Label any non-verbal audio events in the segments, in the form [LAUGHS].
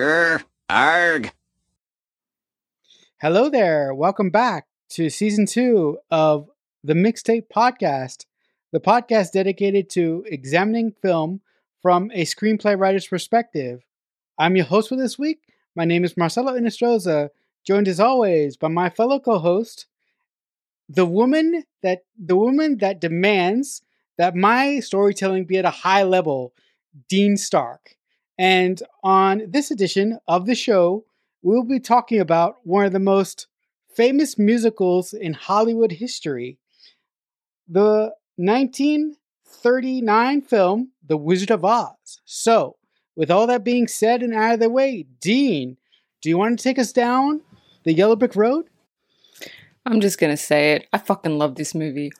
Grr, arg. Hello there. Welcome back to season two of the Mixtape Podcast, the podcast dedicated to examining film from a screenplay writer's perspective. I'm your host for this week. My name is Marcelo Inestroza, joined as always by my fellow co-host, the woman that the woman that demands that my storytelling be at a high level, Dean Stark. And on this edition of the show, we'll be talking about one of the most famous musicals in Hollywood history. The 1939 film, The Wizard of Oz. So, with all that being said and out of the way, Dean, do you want to take us down the Yellow Brick Road? I'm just gonna say it. I fucking love this movie.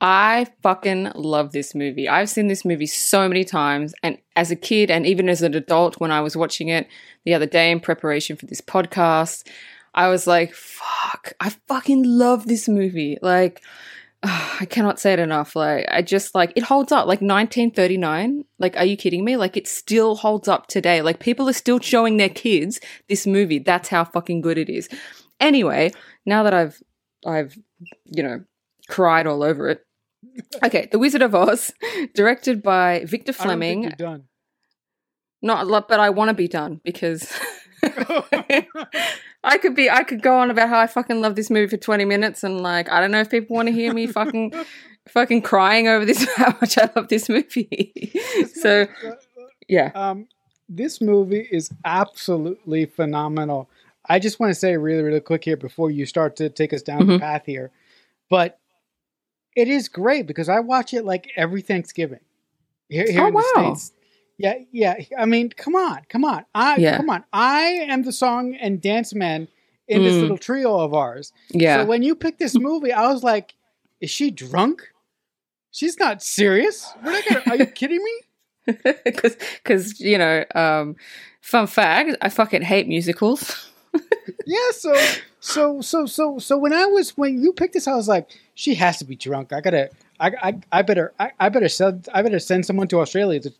I fucking love this movie. I've seen this movie so many times, and as a kid, and even as an adult, when I was watching it the other day in preparation for this podcast, I was like, fuck, I fucking love this movie. Like, [SIGHS] I cannot say it enough. Like, I just like it holds up. Like 1939. Like, are you kidding me? Like, it still holds up today. Like, people are still showing their kids this movie. That's how fucking good it is. Anyway, now that I've, I've, you know, cried all over it. Okay, The Wizard of Oz, [LAUGHS] directed by Victor Fleming. you're done. Not a lot, but I want to be done because [LAUGHS] I could be. I could go on about how I fucking love this movie for twenty minutes, and like I don't know if people want to hear me fucking, [LAUGHS] fucking crying over this how much I love this movie. so yeah, Um, this movie is absolutely phenomenal. I just want to say really, really quick here before you start to take us down the Mhm. path here, but it is great because I watch it like every Thanksgiving here, here Oh, in the wow. states. Yeah, yeah. I mean, come on, come on. I Yeah. come on. I am the song and dance man in this Mm. little trio of ours. yeah. So when you picked this [LAUGHS] movie, I was like, is she drunk? She's not serious. We're not gonna, are you kidding me? [LAUGHS] because because you know um fun fact i fucking hate musicals [LAUGHS] Yeah, so so so so so when I was when you picked this, I was like, she has to be drunk. I gotta, I I, I better, I, I better send, I better send someone to Australia to,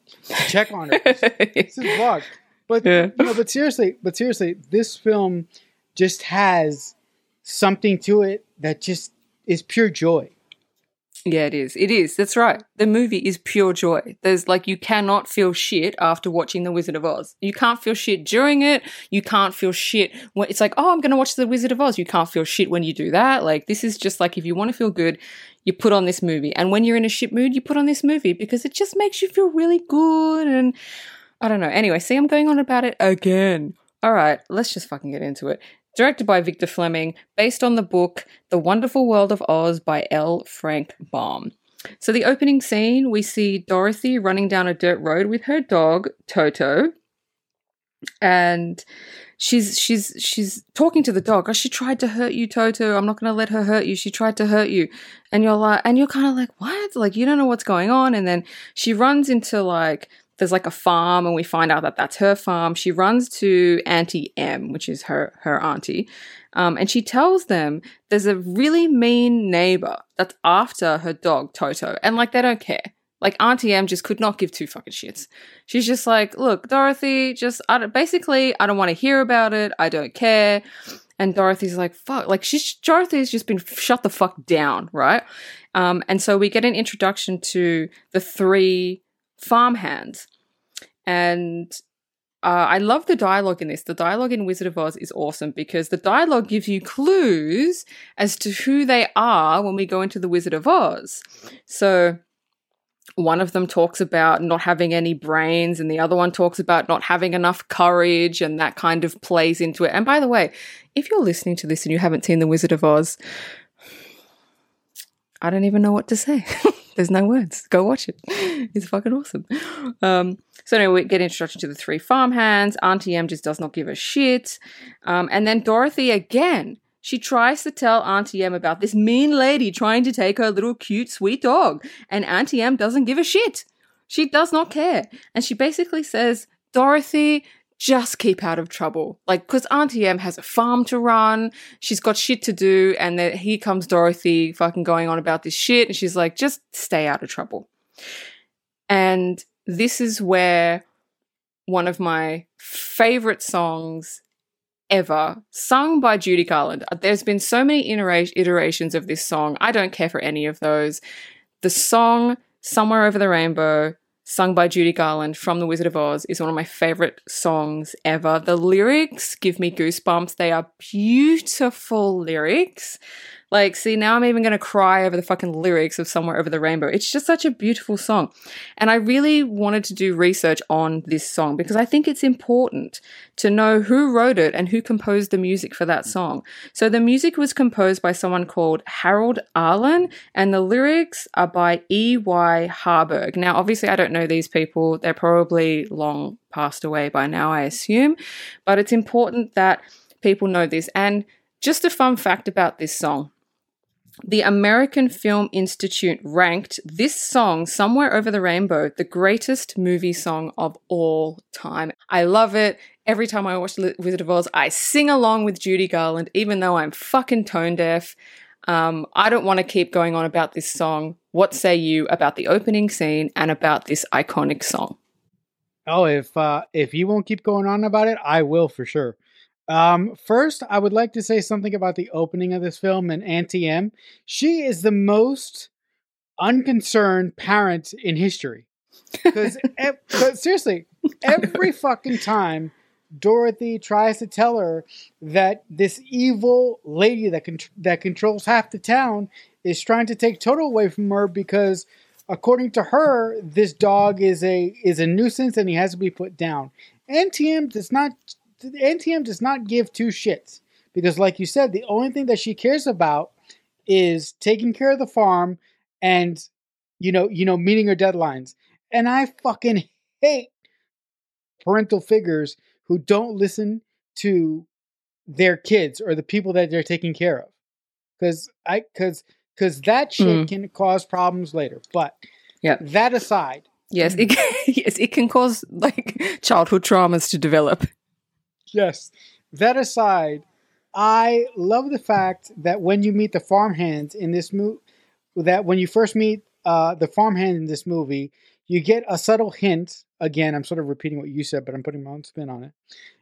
check on her. [LAUGHS] this is vlog. But Yeah. no, but seriously, but seriously, this film just has something to it that just is pure joy. Yeah it is. It is. That's right. The movie is pure joy. There's like you cannot feel shit after watching the wizard of oz. You can't feel shit during it. You can't feel shit when it's like oh i'm gonna watch the wizard of oz. You can't feel shit when you do that. Like this is just like if you want to feel good you put on this movie. And when you're in a shit mood you put on this movie because it just makes you feel really good and I don't know. Anyway, see, I'm going on about it again. All right, let's just fucking get into it. Directed by Victor Fleming, based on the book The Wonderful World of Oz by L. Frank Baum. So, the opening scene, we see Dorothy running down a dirt road with her dog, Toto. And she's she's she's talking to the dog. Oh, she tried to hurt you, Toto. I'm not gonna let her hurt you. She tried to hurt you. And you're like and you're kind of like, what? Like you don't know what's going on. And then she runs into like there's like a farm and we find out that that's her farm. She runs to auntie m which is her her auntie um, and she tells them there's a really mean neighbor that's after her dog toto and like they don't care. Like auntie m just could not give two fucking shits. She's just like look dorothy just I basically i don't want to hear about it. I don't care. And dorothy's like fuck like she's dorothy's just been shut the fuck down right? Um, and so we get an introduction to the three farmhands. And uh, I love the dialogue in this. The dialogue in Wizard of Oz is awesome because the dialogue gives you clues as to who they are when we go into the Wizard of Oz. So one of them talks about not having any brains, and the other one talks about not having enough courage, and that kind of plays into it. And by the way, if you're listening to this and you haven't seen The Wizard of Oz, I don't even know what to say. [LAUGHS] There's no words. Go watch it. [LAUGHS] It's fucking awesome. Um, so anyway, we get introduction to the three farmhands. Auntie M just does not give a shit. Um, and then Dorothy again. She tries to tell Auntie M about this mean lady trying to take her little cute sweet dog. And Auntie M doesn't give a shit. She does not care. And she basically says, Dorothy, just keep out of trouble. Like, because Auntie M has a farm to run, she's got shit to do, and then here comes Dorothy fucking going on about this shit, and she's like, just stay out of trouble. And this is where one of my favorite songs ever, sung by Judy Garland. Uh, there's been so many itera- iterations of this song. I don't care for any of those. The song Somewhere Over the Rainbow, sung by Judy Garland from The Wizard of Oz, is one of my favorite songs ever. The lyrics give me goosebumps. They are beautiful lyrics. Like, see, now I'm even going to cry over the fucking lyrics of Somewhere Over the Rainbow. It's just such a beautiful song. And I really wanted to do research on this song because I think it's important to know who wrote it and who composed the music for that song. So the music was composed by someone called Harold Arlen and the lyrics are by E.Y. Harburg. Now, obviously, I don't know these people. They're probably long passed away by now, I assume. But it's important that people know this. And just a fun fact about this song the American Film Institute ranked this song, Somewhere Over the Rainbow, the greatest movie song of all time. I love it. Every time I watch The Wizard of Oz, I sing along with Judy Garland, even though I'm fucking tone deaf. Um, I don't want to keep going on about this song. What say you about the opening scene and about this iconic song? Oh, if uh, if you won't keep going on about it, I will for sure. Um, first, I would like to say something about the opening of this film and Auntie M. She is the most unconcerned parent in history. Because [LAUGHS] seriously, every [LAUGHS] fucking time Dorothy tries to tell her that this evil lady that con- that controls half the town is trying to take Toto away from her because according to her this dog is a is a nuisance and he has to be put down. Auntie M does not Auntie M does not give two shits because, like you said, the only thing that she cares about is taking care of the farm and you know, you know, meeting her deadlines. And I fucking hate parental figures who don't listen to their kids or the people that they're taking care of. Cause I cause cause that shit mm. can cause problems later. But yeah, that aside. Yes, it [LAUGHS] yes, it can cause like childhood traumas to develop yes. That aside, I love the fact that when you meet the farmhands in this movie, that when you first meet uh, the farmhand in this movie, you get a subtle hint. Again, I'm sort of repeating what you said, but I'm putting my own spin on it.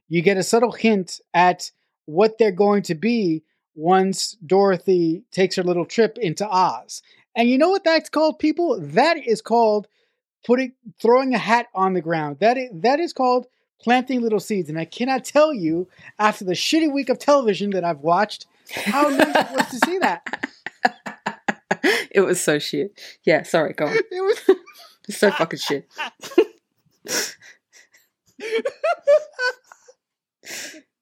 You get a subtle hint at what they're going to be once Dorothy takes her little trip into Oz. And you know what that's called, people? That is called putting throwing a hat on the ground. That is, that is called planting little seeds. And I cannot tell you, after the shitty week of television that I've watched, how [LAUGHS] nice it was to see that. It was so shit. Yeah, sorry, go on. [LAUGHS] It was so fucking shit. [LAUGHS]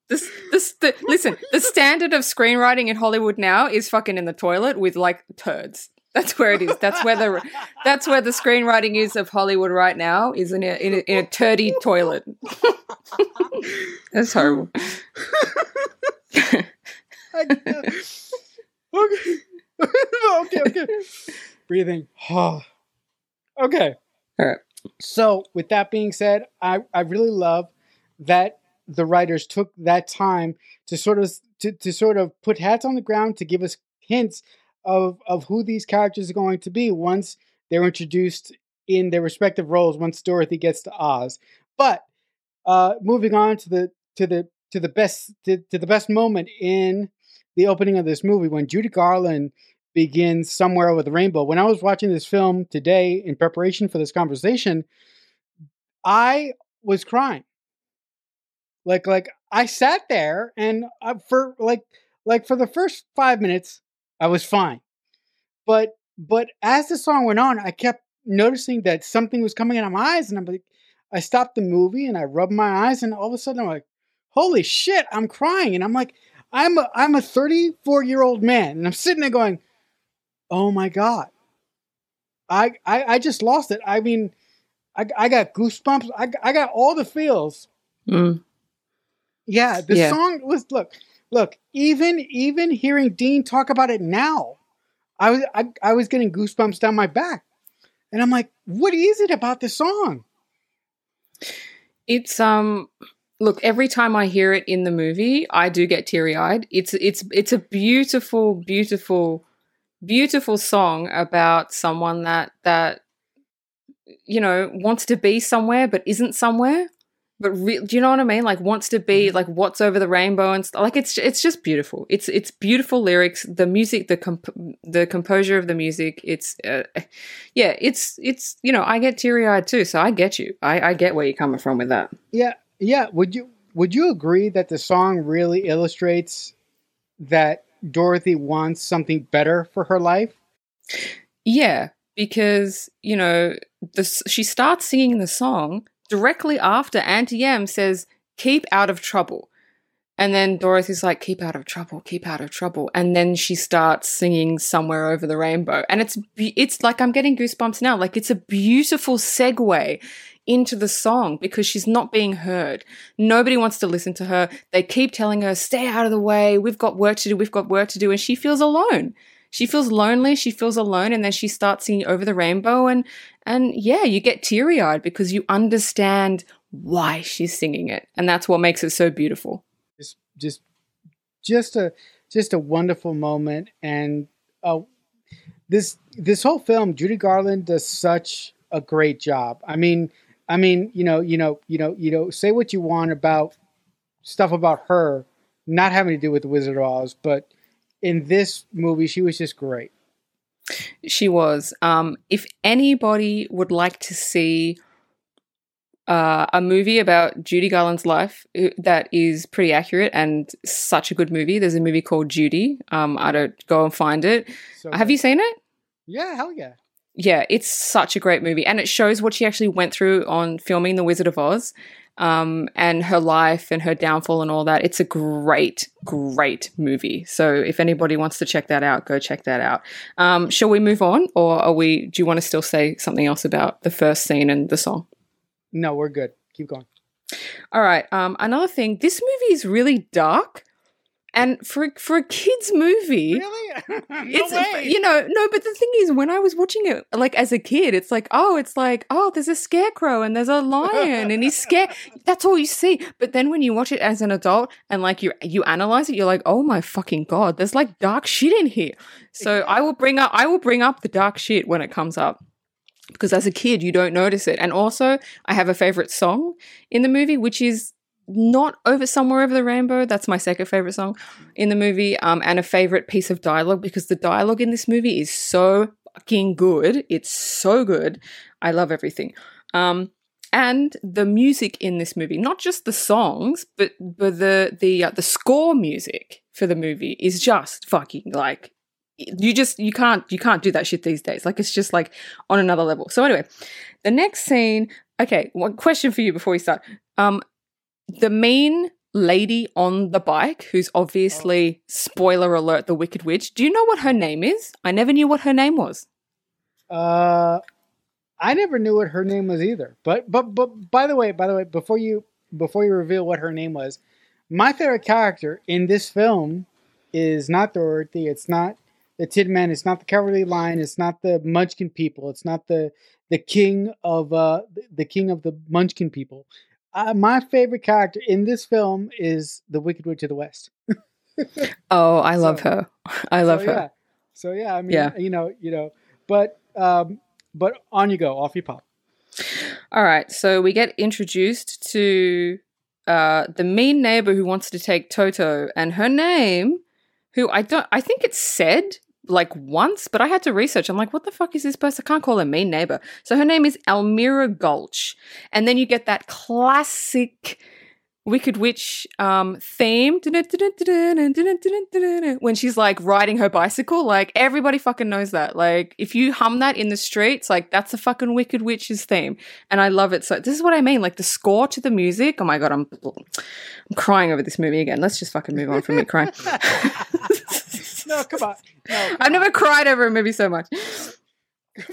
this, this, the, listen. The standard of screenwriting in Hollywood now is fucking in the toilet with like turds. That's where it is. That's where the that's where the screenwriting is of Hollywood right now. Is in a in a, in a turdy toilet. [LAUGHS] that's horrible. [LAUGHS] okay. [LAUGHS] okay. Okay. Breathing. [SIGHS] okay. All right. So, with that being said, I I really love that the writers took that time to sort of to, to sort of put hats on the ground to give us hints of of who these characters are going to be once they're introduced in their respective roles once Dorothy gets to Oz. But uh, moving on to the to the to the best to, to the best moment in the opening of this movie when Judy Garland begins somewhere over the rainbow. When I was watching this film today in preparation for this conversation, I was crying. Like like I sat there and uh, for like like for the first 5 minutes I was fine. But but as the song went on, I kept noticing that something was coming out of my eyes, and I'm like, I stopped the movie and I rubbed my eyes, and all of a sudden I'm like, holy shit, I'm crying, and I'm like, I'm a I'm a 34 year old man, and I'm sitting there going, oh my god, I I, I just lost it. I mean, I I got goosebumps. I I got all the feels. Mm. Yeah, the yeah. song was look look, even even hearing Dean talk about it now, I was I, I was getting goosebumps down my back. And I'm like, what is it about this song? It's um look, every time I hear it in the movie, I do get teary-eyed. It's it's it's a beautiful beautiful beautiful song about someone that that you know wants to be somewhere but isn't somewhere but re- do you know what I mean? Like wants to be like what's over the rainbow and stuff. Like it's it's just beautiful. It's it's beautiful lyrics. The music, the comp- the composure of the music. It's uh, [LAUGHS] yeah. It's it's you know I get teary eyed too. So I get you. I I get where you're coming from with that. Yeah, yeah. Would you would you agree that the song really illustrates that Dorothy wants something better for her life? Yeah, because you know this. She starts singing the song directly after Auntie Em says, keep out of trouble. And then Dorothy's like, keep out of trouble, keep out of trouble. And then she starts singing somewhere over the rainbow. And it's, it's like, I'm getting goosebumps now. Like it's a beautiful segue into the song because she's not being heard. Nobody wants to listen to her. They keep telling her, stay out of the way. We've got work to do. We've got work to do. And she feels alone. She feels lonely. She feels alone. And then she starts singing over the rainbow. And, and yeah, you get teary eyed because you understand why she's singing it. And that's what makes it so beautiful. Just, just, just a, just a wonderful moment. And, uh, this, this whole film, Judy Garland does such a great job. I mean, I mean, you know, you know, you know, you know, say what you want about stuff about her not having to do with the Wizard of Oz, but in this movie, she was just great. She was. Um, if anybody would like to see uh, a movie about Judy Garland's life uh, that is pretty accurate and such a good movie, there's a movie called Judy. Um, I don't go and find it. So Have you seen it? Yeah, hell yeah. Yeah, it's such a great movie, and it shows what she actually went through on filming The Wizard of Oz um, and her life and her downfall and all that. It's a great, great movie. So if anybody wants to check that out, go check that out. Um, shall we move on, or are we? Do you want to still say something else about the first scene and the song? No, we're good. Keep going. All right. Um, another thing. This movie is really dark. And for for a kids movie, really, [LAUGHS] no it's uh, way. you know no. But the thing is, when I was watching it, like as a kid, it's like oh, it's like oh, there's a scarecrow and there's a lion and he's scared. [LAUGHS] That's all you see. But then when you watch it as an adult and like you you analyze it, you're like oh my fucking god, there's like dark shit in here. So I will bring up I will bring up the dark shit when it comes up because as a kid you don't notice it. And also, I have a favorite song in the movie, which is not over somewhere over the rainbow that's my second favorite song in the movie um, and a favorite piece of dialogue because the dialogue in this movie is so fucking good. It's so good. I love everything. Um, and the music in this movie not just the songs but but the the uh, the score music for the movie is just fucking like you just you can't you can't do that shit these days. Like it's just like on another level. So anyway the next scene okay one question for you before we start. Um the main lady on the bike, who's obviously, spoiler alert, the Wicked Witch, do you know what her name is? I never knew what her name was. Uh, I never knew what her name was either. But but but by the way, by the way, before you before you reveal what her name was, my favorite character in this film is not Dorothy. It's not the Tin Man. It's not the Cowardly Lion. It's not the Munchkin people. It's not the the king of uh the king of the Munchkin people uh, my favorite character in this film is the Wicked Witch of the West. oh, I [LAUGHS] love so, her. I love so, her. Yeah. So yeah, I mean, yeah. you know, you know, but um, but on you go, off you pop. All right, so we get introduced to uh, the mean neighbor who wants to take Toto, and her name, who I don't, I think it's said like once, but I had to research. I'm like, what the fuck is this person? I can't call her mean neighbor. So her name is Elmira Gulch. And then you get that classic Wicked Witch um, theme when she's like riding her bicycle. Like everybody fucking knows that. Like if you hum that in the streets, like that's a fucking Wicked Witch's theme, and I love it. So this is what I mean. Like the score to the music. Oh my god, I'm I'm crying over this movie again. Let's just fucking move on from me crying. No, come on. No, [LAUGHS] come I've never cried over a movie so much. [LAUGHS]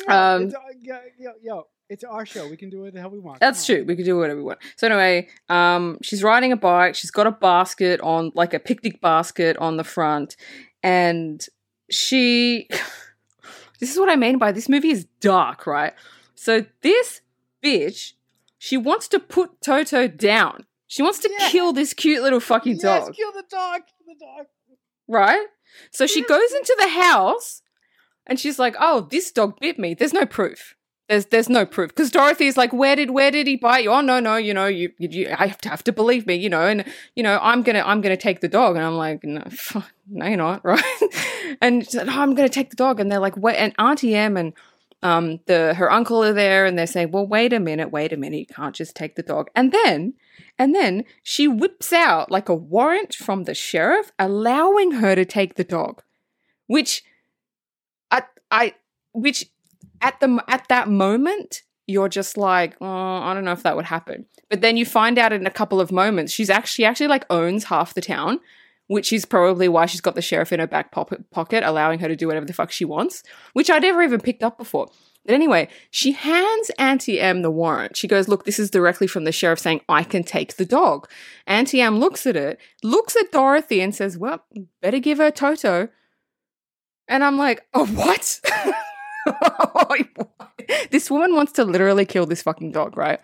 Um, yo, yo, yo, it's our show. We can do whatever the hell we want. That's true. We can do whatever we want. So anyway, um, she's riding a bike. She's got a basket on, like a picnic basket on the front, and she. [LAUGHS] this is what I mean by this movie is dark, right? So this bitch, she wants to put Toto down. She wants to yeah. kill this cute little fucking yes, dog. kill the dog. Kill the dog. Right? So she goes into the house and she's like, "Oh, this dog bit me. There's no proof." There's there's no proof because Dorothy's like, where did where did he bite you? Oh no no, you know you you I have to have to believe me, you know, and you know I'm gonna I'm gonna take the dog, and I'm like, no, [LAUGHS] no you're not, [LAUGHS] right? and like, oh, I'm gonna take the dog, and they're like, wait, and Auntie M and um the her uncle are there, and they're saying, well, wait a minute, wait a minute, you can't just take the dog, and then and then she whips out like a warrant from the sheriff allowing her to take the dog, which I I which at the at that moment you're just like oh, i don't know if that would happen. But then you find out in a couple of moments she's actually actually like owns half the town which is probably why she's got the sheriff in her back pocket, allowing her to do whatever the fuck she wants which I'd never even picked up before. But anyway she hands auntie m the warrant. She goes look this is directly from the sheriff saying i can take the dog. Auntie m looks at it looks at dorothy and says well better give her toto. And i'm like oh what? [LAUGHS] This woman wants to literally kill this fucking dog, right?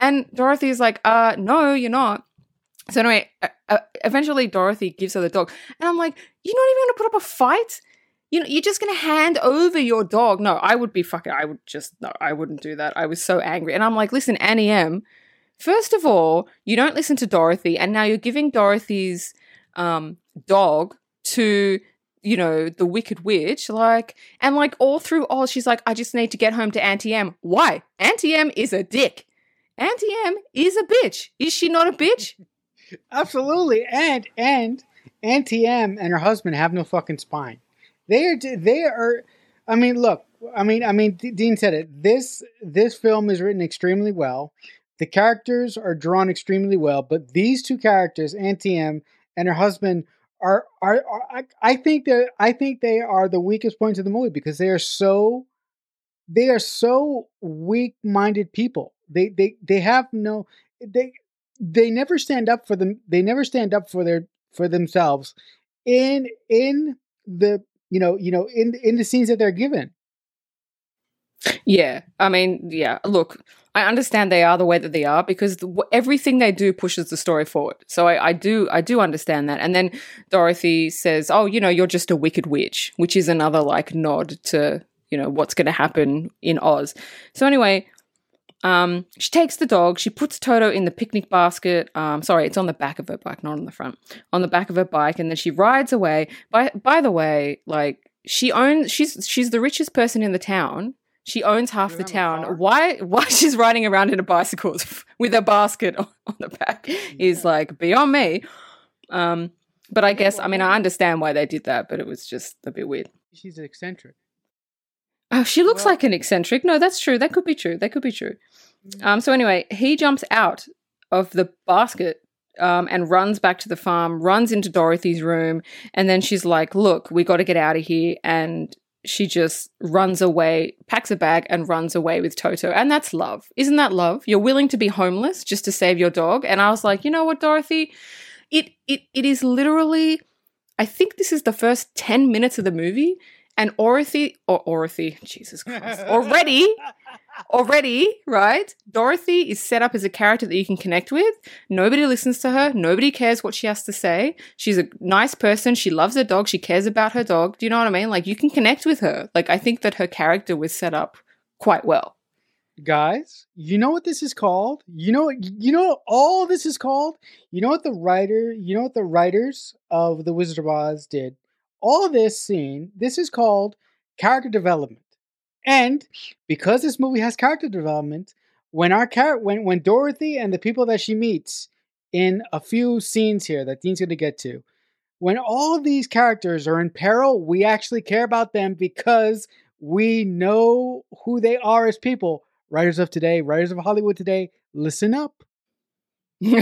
And Dorothy's like, uh, no, you're not. So anyway, uh, uh, eventually Dorothy gives her the dog, and I'm like, you're not even gonna put up a fight. You know, you're just gonna hand over your dog. No, I would be fucking. I would just no, I wouldn't do that. I was so angry, and I'm like, listen, Annie M. First of all, you don't listen to Dorothy, and now you're giving Dorothy's um, dog to you know, the Wicked Witch, like, and like all through all, she's like, I just need to get home to Auntie M. Why? Auntie M is a dick. Auntie M is a bitch. Is she not a bitch? Absolutely. And and Auntie M and her husband have no fucking spine. They are they are I mean, look, I mean, I mean, D- Dean said it. This this film is written extremely well. The characters are drawn extremely well, but these two characters, Auntie M and her husband, are, are, are I, I think that I think they are the weakest points of the movie because they are so they are so weak-minded people. They they they have no they they never stand up for them. They never stand up for their for themselves in in the you know you know in in the scenes that they're given. Yeah, I mean, yeah. Look, I understand they are the way that they are because the, everything they do pushes the story forward. So I, I, do, I do understand that. And then Dorothy says, "Oh, you know, you're just a wicked witch," which is another like nod to you know what's going to happen in Oz. So anyway, um, she takes the dog. She puts Toto in the picnic basket. Um, sorry, it's on the back of her bike, not on the front. On the back of her bike, and then she rides away. By by the way, like she owns, she's she's the richest person in the town she owns half the town. Why? Why she's riding around in a bicycle [LAUGHS] with a basket on, on the back yeah. is like beyond me. Um, but I guess I mean I understand why they did that, but it was just a bit weird. She's eccentric. Oh, she looks well, like an eccentric. No, that's true. That could be true. That could be true. Mm. Um, so anyway, he jumps out of the basket um, and runs back to the farm, runs into Dorothy's room, and then she's like, "Look, we got to get out of here." And she just runs away, packs a bag, and runs away with Toto. And that's love. Isn't that love? You're willing to be homeless just to save your dog. And I was like, you know what, Dorothy? It it it is literally I think this is the first 10 minutes of the movie and Dorothy, or Dorothy, Jesus Christ, already, already, right? Dorothy is set up as a character that you can connect with. Nobody listens to her. Nobody cares what she has to say. She's a nice person. She loves her dog. She cares about her dog. Do you know what I mean? Like you can connect with her. Like I think that her character was set up quite well. Guys, you know what this is called? You know you know all this is called? You know what the writer, you know what the writers of The Wizard of Oz did? All this scene, this is called character development. And because this movie has character development, when our char- when when Dorothy and the people that she meets in a few scenes here that Dean's going to get to, when all these characters are in peril, we actually care about them because we know who they are as people. Writers of today, writers of Hollywood today, listen up. [LAUGHS] Sorry,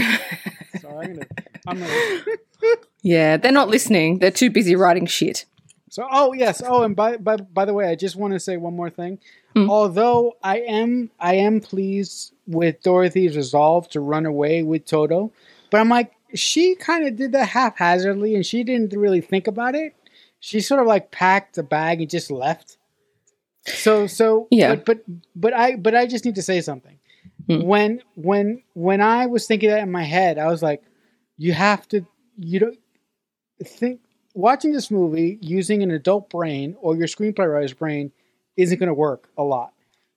I'm gonna, I'm gonna [LAUGHS] yeah, they're not listening. They're too busy writing shit. So, oh yes. Oh, and by by by the way, I just want to say one more thing. Mm. Although I am I am pleased with Dorothy's resolve to run away with Toto, but I'm like she kind of did that haphazardly and she didn't really think about it. She sort of like packed a bag and just left. So so yeah. But but but I but I just need to say something. Mm. When when when I was thinking that in my head, I was like, you have to you don't think watching this movie using an adult brain or your screenplay writer's brain isn't going to work a lot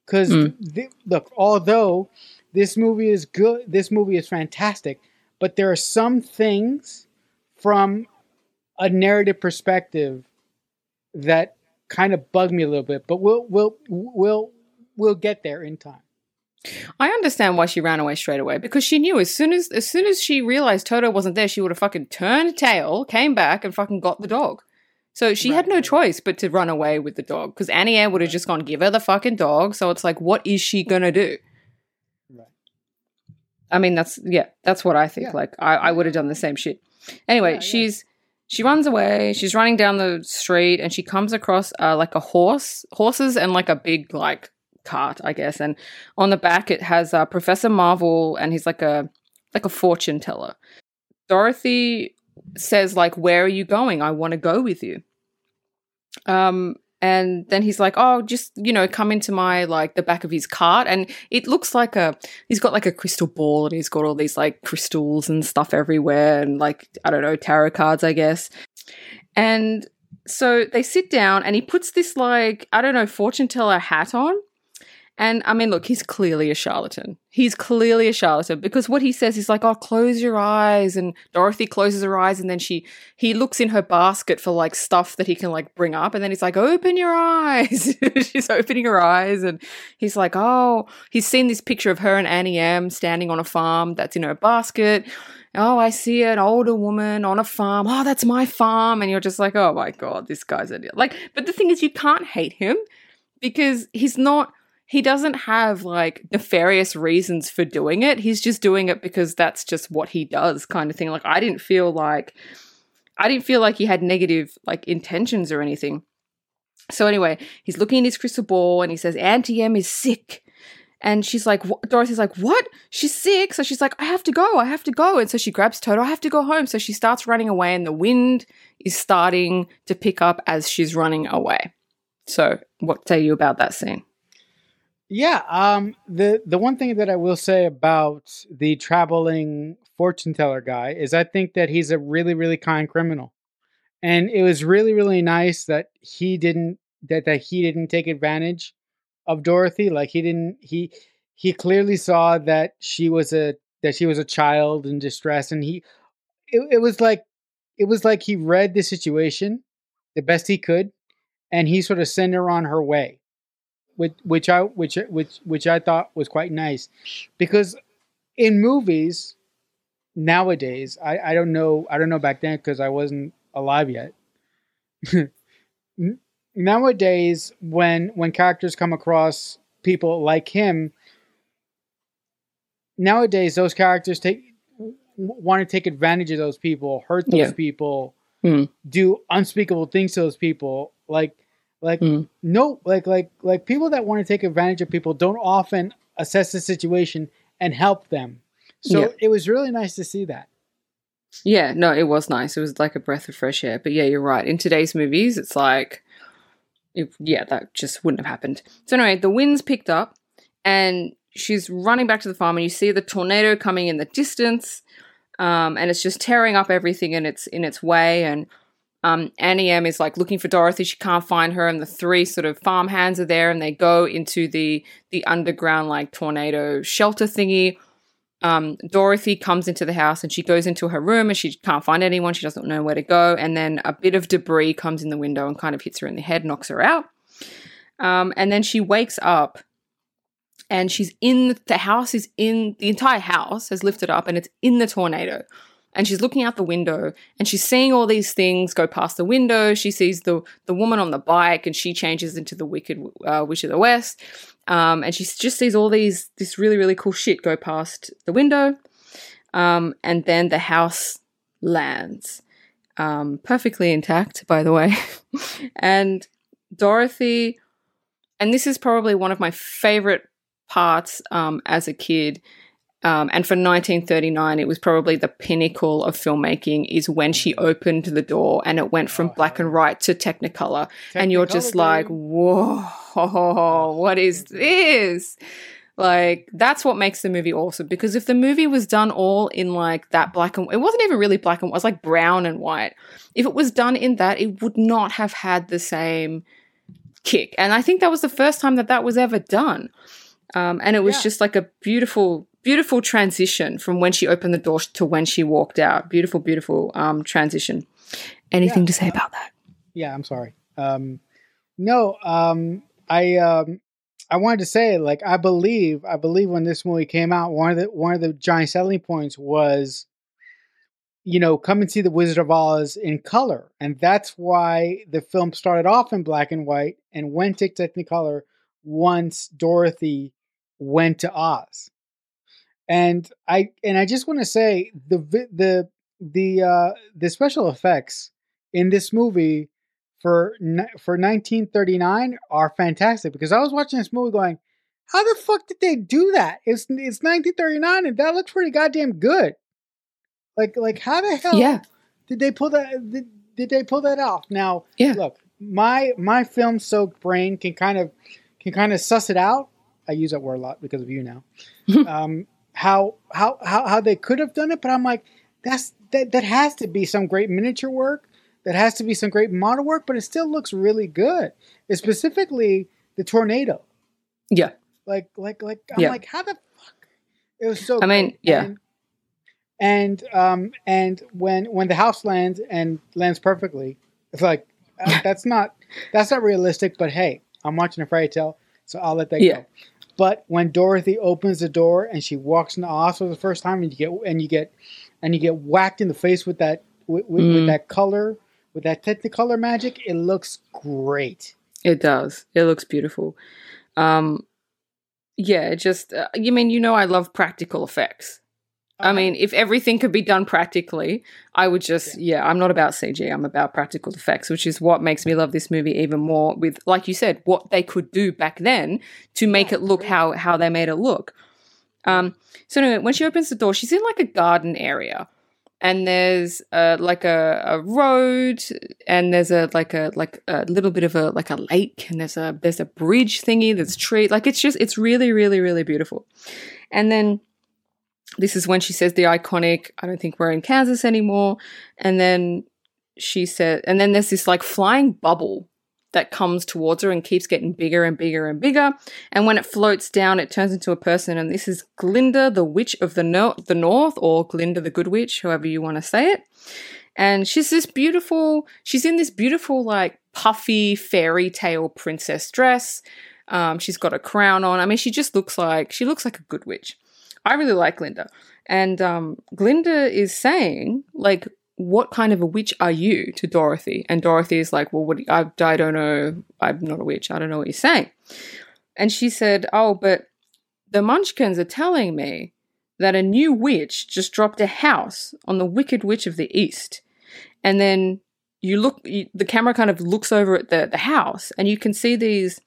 Because Mm. look, although this movie is good, this movie is fantastic, but there are some things from a narrative perspective that kind of bug me a little bit. But we'll we'll we'll we'll get there in time. I understand why she ran away straight away because she knew as soon as as soon as she realized Toto wasn't there, she would have fucking turned tail, came back, and fucking got the dog. So she had no choice but to run away with the dog because Annie Air would have just gone give her the fucking dog. So it's like, what is she gonna do? Right. I mean, that's yeah, that's what I think. Yeah. Like, I, I would have done the same shit. Anyway, Yeah, yeah. she's she runs away. She's running down the street and she comes across uh, like a horse, horses, and like a big like cart, I guess. And on the back, it has uh, Professor Marvel, and he's like a like a fortune teller. Dorothy says like, "Where are you going? I want to go with you." Um, and then he's like, "Oh, just you know, come into my like the back of his cart." And it looks like a he's got like a crystal ball, and he's got all these like crystals and stuff everywhere, and like I don't know tarot cards, I guess. And so they sit down, and he puts this like I don't know fortune teller hat on. And I mean, look, he's clearly a charlatan. He's clearly a charlatan because what he says is like, "Oh, close your eyes," and Dorothy closes her eyes, and then she he looks in her basket for like stuff that he can like bring up, and then he's like, "Open your eyes." [LAUGHS] She's opening her eyes, and he's like, "Oh," he's seen this picture of her and Annie M standing on a farm that's in her basket. Oh, I see an older woman on a farm. Oh, that's my farm, and you're just like, "Oh my god, this guy's a like." But the thing is, you can't hate him because he's not he doesn't have like nefarious reasons for doing it. He's just doing it because that's just what he does, kind of thing. Like I didn't feel like I didn't feel like he had negative like intentions or anything. So anyway, he's looking at his crystal ball and he says Auntie M is sick. And she's like, "Wh- Dorothy's like, what? She's sick. So she's like, I have to go. I have to go. And so she grabs Toto. I have to go home. So she starts running away, and the wind is starting to pick up as she's running away. So, what say you about that scene? Yeah, um, the the one thing that I will say about the traveling fortune teller guy is I think that he's a really really kind criminal, and it was really really nice that he didn't that that he didn't take advantage of Dorothy. Like he didn't he he clearly saw that she was a that she was a child in distress, and he it, it was like it was like he read the situation the best he could, and he sort of sent her on her way which which I which which which I thought was quite nice because in movies nowadays I I don't know I don't know back then because I wasn't alive yet. [LAUGHS] Nowadays when when characters come across people like him nowadays those characters take want to take advantage of those people hurt those Yeah. people Hmm. do unspeakable things to those people like like Hmm. no like like like people that want to take advantage of people don't often assess the situation and help them so Yeah. it was really nice to see that Yeah, no, it was nice. It was like a breath of fresh air. But yeah, you're right. In today's movies, it's like, it, yeah, that just wouldn't have happened. So anyway, the wind's picked up, and she's running back to the farm, and you see the tornado coming in the distance, um, and it's just tearing up everything in its in its way. And um, Annie M is like looking for Dorothy. She can't find her, and the three sort of farm hands are there, and they go into the the underground like tornado shelter thingy um, Dorothy comes into the house and she goes into her room and she can't find anyone. She doesn't know where to go. And then a bit of debris comes in the window and kind of hits her in the head, knocks her out. Um, and then she wakes up and she's in the house is in the entire house has lifted up and it's in the tornado. And she's looking out the window and she's seeing all these things go past the window. She sees the the woman on the bike and she changes into the wicked uh, witch of the west. Um, and she just sees all these this really really cool shit go past the window. Um, and then the house lands, um, perfectly intact, by the way. [LAUGHS] and Dorothy, and this is probably one of my favorite parts um, as a kid. Um, and for 1939, it was probably the pinnacle of filmmaking. Is when she opened the door and it went from Oh, black and white to Technicolor, and you're just like, whoa, what is this? Like that's what makes the movie awesome. Because if the movie was done all in like that black and it wasn't even really black and white, it was like brown and white. If it was done in that, it would not have had the same kick. And I think that was the first time that that was ever done. Um, and it was Yeah. just like a beautiful, beautiful transition from when she opened the door to when she walked out. Beautiful, beautiful um, transition. Anything Yeah, to say uh, about that? Yeah, I'm sorry. Um, no, um, I um, I wanted to say like I believe I believe when this movie came out, one of the one of the giant selling points was, you know, come and see the Wizard of Oz in color, and that's why the film started off in black and white and went to Technicolor once Dorothy went to Oz. And I and I just want to say the the the uh, the special effects in this movie for for 1939 are fantastic because I was watching this movie going, how the fuck did they do that? It's it's 1939 and that looks pretty goddamn good. Like like how the hell Yeah. did they pull that did, did they pull that off? Now Yeah. look, my my film soaked brain can kind of can kind of suss it out. I use that word a lot because of you now. [LAUGHS] um, how how how how they could have done it, but I'm like, that's that that has to be some great miniature work. That has to be some great model work, but it still looks really good. It's specifically the tornado. Yeah. Like like like I'm Yeah. like, how the fuck? It was so. I mean, great. yeah. And, and um and when when the house lands and lands perfectly, it's like uh, [LAUGHS] that's not that's not realistic. But hey, I'm watching a fairy tale, so I'll let that Yeah. go. But when Dorothy opens the door and she walks into Oz for the first time, and you get and you get and you get whacked in the face with that with, with, with Mm. that color with that Technicolor magic, it looks great. It does. It looks beautiful. Um, yeah, it just, uh, you mean, you know, I love practical effects. I Uh-huh. mean, if everything could be done practically, I would just, yeah. I'm not about CG. I'm about practical effects, which is what makes me love this movie even more. With, like you said, what they could do back then to make Yeah, it look how how they made it look. Um, so anyway, when she opens the door, she's in like a garden area, and there's uh, like a, a road, and there's a like a like a little bit of a like a lake, and there's a there's a bridge thingy, there's tree, like it's just it's really really really beautiful, and then this is when she says the iconic i don't think we're in kansas anymore. And then she said and then there's this like flying bubble that comes towards her and keeps getting bigger and bigger and bigger. And when it floats down it turns into a person. And this is glinda the witch of the, no- the north or glinda the good witch however you want to say it. And she's this beautiful she's in this beautiful like puffy fairy tale princess dress. Um, she's got a crown on. I mean she just looks like she looks like a good witch I really like Glinda. And um, Glinda is saying, like, what kind of a witch are you to Dorothy? And Dorothy is like, well, what, I, I don't know. I'm not a witch. I don't know what you're saying. And she said, oh, but the Munchkins are telling me that a new witch just dropped a house on the Wicked Witch of the East. And then you look, you, the camera kind of looks over at the, the house and you can see these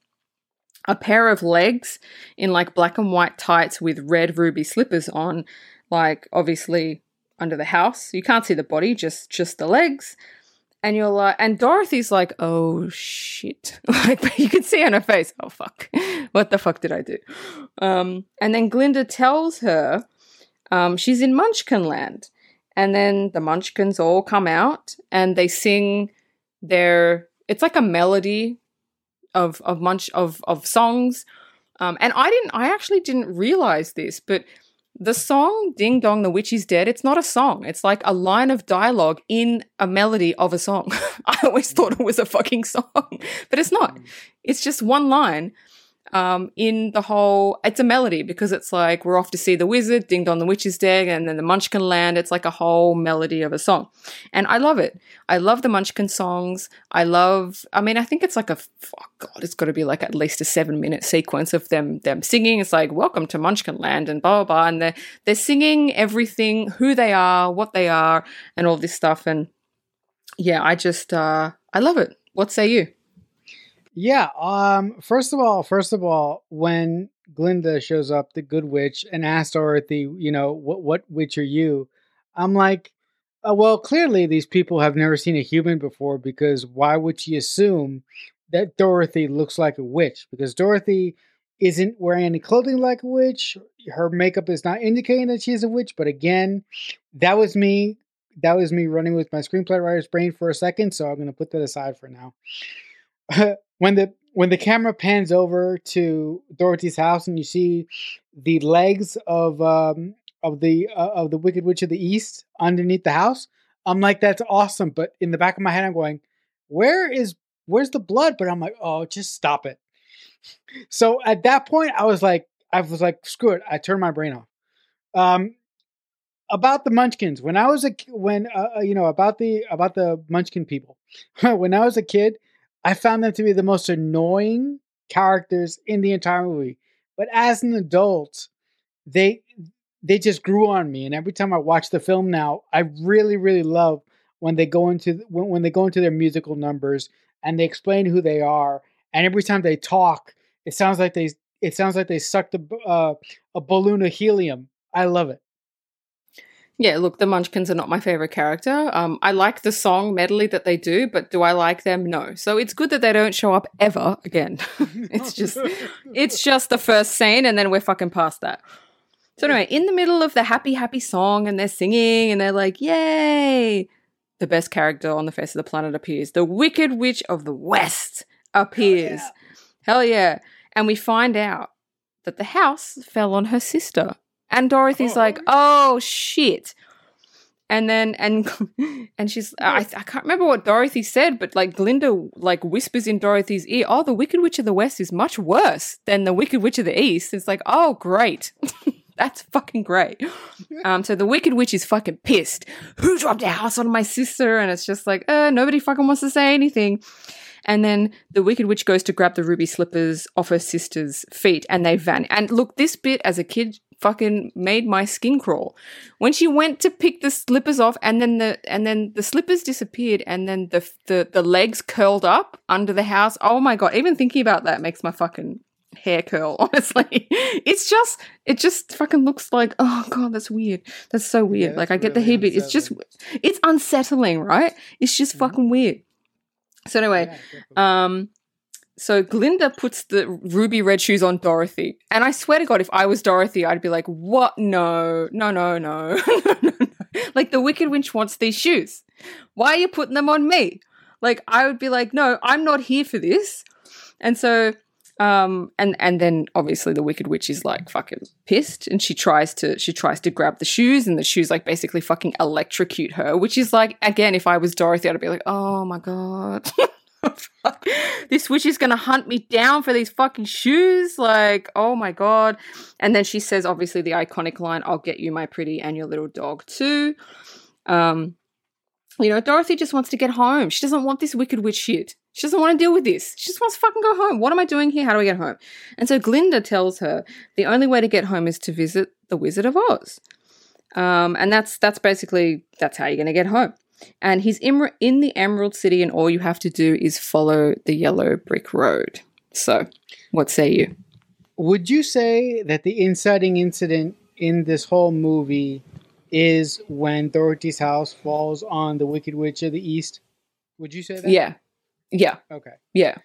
a pair of legs in like black and white tights with red ruby slippers on, like obviously under the house. You can't see the body, just just the legs. And you're like, and Dorothy's like, oh shit. [LAUGHS] Like you can see on her face, oh fuck. What the fuck did I do? Um, and then Glinda tells her um, she's in Munchkin land. And then the Munchkins all come out and they sing their it's like a melody of of munch of of songs. Um, and i didn't i actually didn't realize this but the song ding dong the witch is dead it's not a song. It's like a line of dialogue in a melody of a song. [LAUGHS] I always thought it was a fucking song [LAUGHS] but it's not. It's just one line um, in the whole it's a melody because it's like we're off to see the wizard ding dong the witch is dead and then the munchkin land. It's like a whole melody of a song. And i love it. I love the munchkin songs. I love i mean i think it's like a oh god it's got to be like at least a seven minute sequence of them them singing. It's like welcome to munchkin land and blah blah blah. And they're they're singing everything who they are what they are and all this stuff. And yeah i just uh i love it. What say you Yeah. Um. First of all, first of all, when Glinda shows up, the Good Witch, and asks Dorothy, you know, what what witch are you? I'm like, uh, well, clearly these people have never seen a human before because why would she assume that Dorothy looks like a witch? Because Dorothy isn't wearing any clothing like a witch. Her makeup is not indicating that she's a witch. But again, that was me. That was me running with my screenplay writer's brain for a second. So I'm going to put that aside for now. [LAUGHS] when the when the camera pans over to Dorothy's house and you see the legs of um, of the uh, of the Wicked Witch of the East underneath the house, I'm like, that's awesome. But in the back of my head, I'm going, where is where's the blood? But I'm like, oh, just stop it. So at that point, I was like, I was like, screw it. I turned my brain off. Um, about the Munchkins, when I was a when uh, uh, you know about the about the Munchkin people, [LAUGHS] when I was a kid, I found them to be the most annoying characters in the entire movie. But as an adult, they they just grew on me, and every time I watch the film now, I really really love when they go into when, when they go into their musical numbers and they explain who they are, and every time they talk, it sounds like they it sounds like they sucked a, uh, a balloon of helium. I love it. Yeah, look, the Munchkins are not my favorite character. Um, I like the song medley that they do, but do I like them? No. So it's good that they don't show up ever again. [LAUGHS] it's just, it's just the first scene, and then we're fucking past that. So anyway, in the middle of the happy, happy song, and they're singing, and they're like, "Yay!" The best character on the face of the planet appears. The Wicked Witch of the West appears. Hell yeah! Hell yeah. And we find out that the house fell on her sister and Dorothy's oh. like, "Oh shit." And then and [LAUGHS] and she's I, I can't remember what Dorothy said, but like Glinda like whispers in Dorothy's ear, "Oh, the Wicked Witch of the West is much worse than the Wicked Witch of the East." It's like, "Oh, great." [LAUGHS] That's fucking great. [LAUGHS] Um, so the Wicked Witch is fucking pissed. Who dropped a house on my sister? And it's just like, uh, nobody fucking wants to say anything. And then the Wicked Witch goes to grab the ruby slippers off her sister's feet and they vanish. And look, this bit as a kid fucking made my skin crawl. When she went to pick the slippers off and then the and then the slippers disappeared and then the the, the legs curled up under the house. Oh my god. Even thinking about that makes my fucking hair curl [LAUGHS] honestly. It's just it just fucking looks like oh god that's weird. That's so weird. Yeah, like i get really the heebie it's just it's unsettling right? It's just mm-hmm. fucking weird. So anyway yeah, um so Glinda puts the ruby red shoes on Dorothy. And I swear to God, if I was Dorothy, I'd be like, what? No, no, no, no. [LAUGHS] no, no, no. Like the Wicked Witch wants these shoes. Why are you putting them on me? Like I would be like, no, I'm not here for this. And so um and and then obviously the wicked witch is like fucking pissed and she tries to she tries to grab the shoes and the shoes like basically fucking electrocute her which is like again if i was dorothy i'd be like oh my god [LAUGHS] [LAUGHS] this witch is gonna hunt me down for these fucking shoes. Like, oh my god. And then she says, obviously, the iconic line, I'll get you my pretty and your little dog too. Um, you know, Dorothy just wants to get home. She doesn't want this wicked witch shit. She doesn't want to deal with this. She just wants to fucking go home. What am I doing here? How do I get home? And so Glinda tells her the only way to get home is to visit the Wizard of Oz. Um, and that's that's basically that's how you're gonna get home and he's in, in the Emerald City, and all you have to do is follow the yellow brick road. So, what say you? Would you say that the inciting incident in this whole movie is when Dorothy's house falls on the Wicked Witch of the East? Would you say that? Yeah. Yeah. Okay. Yeah.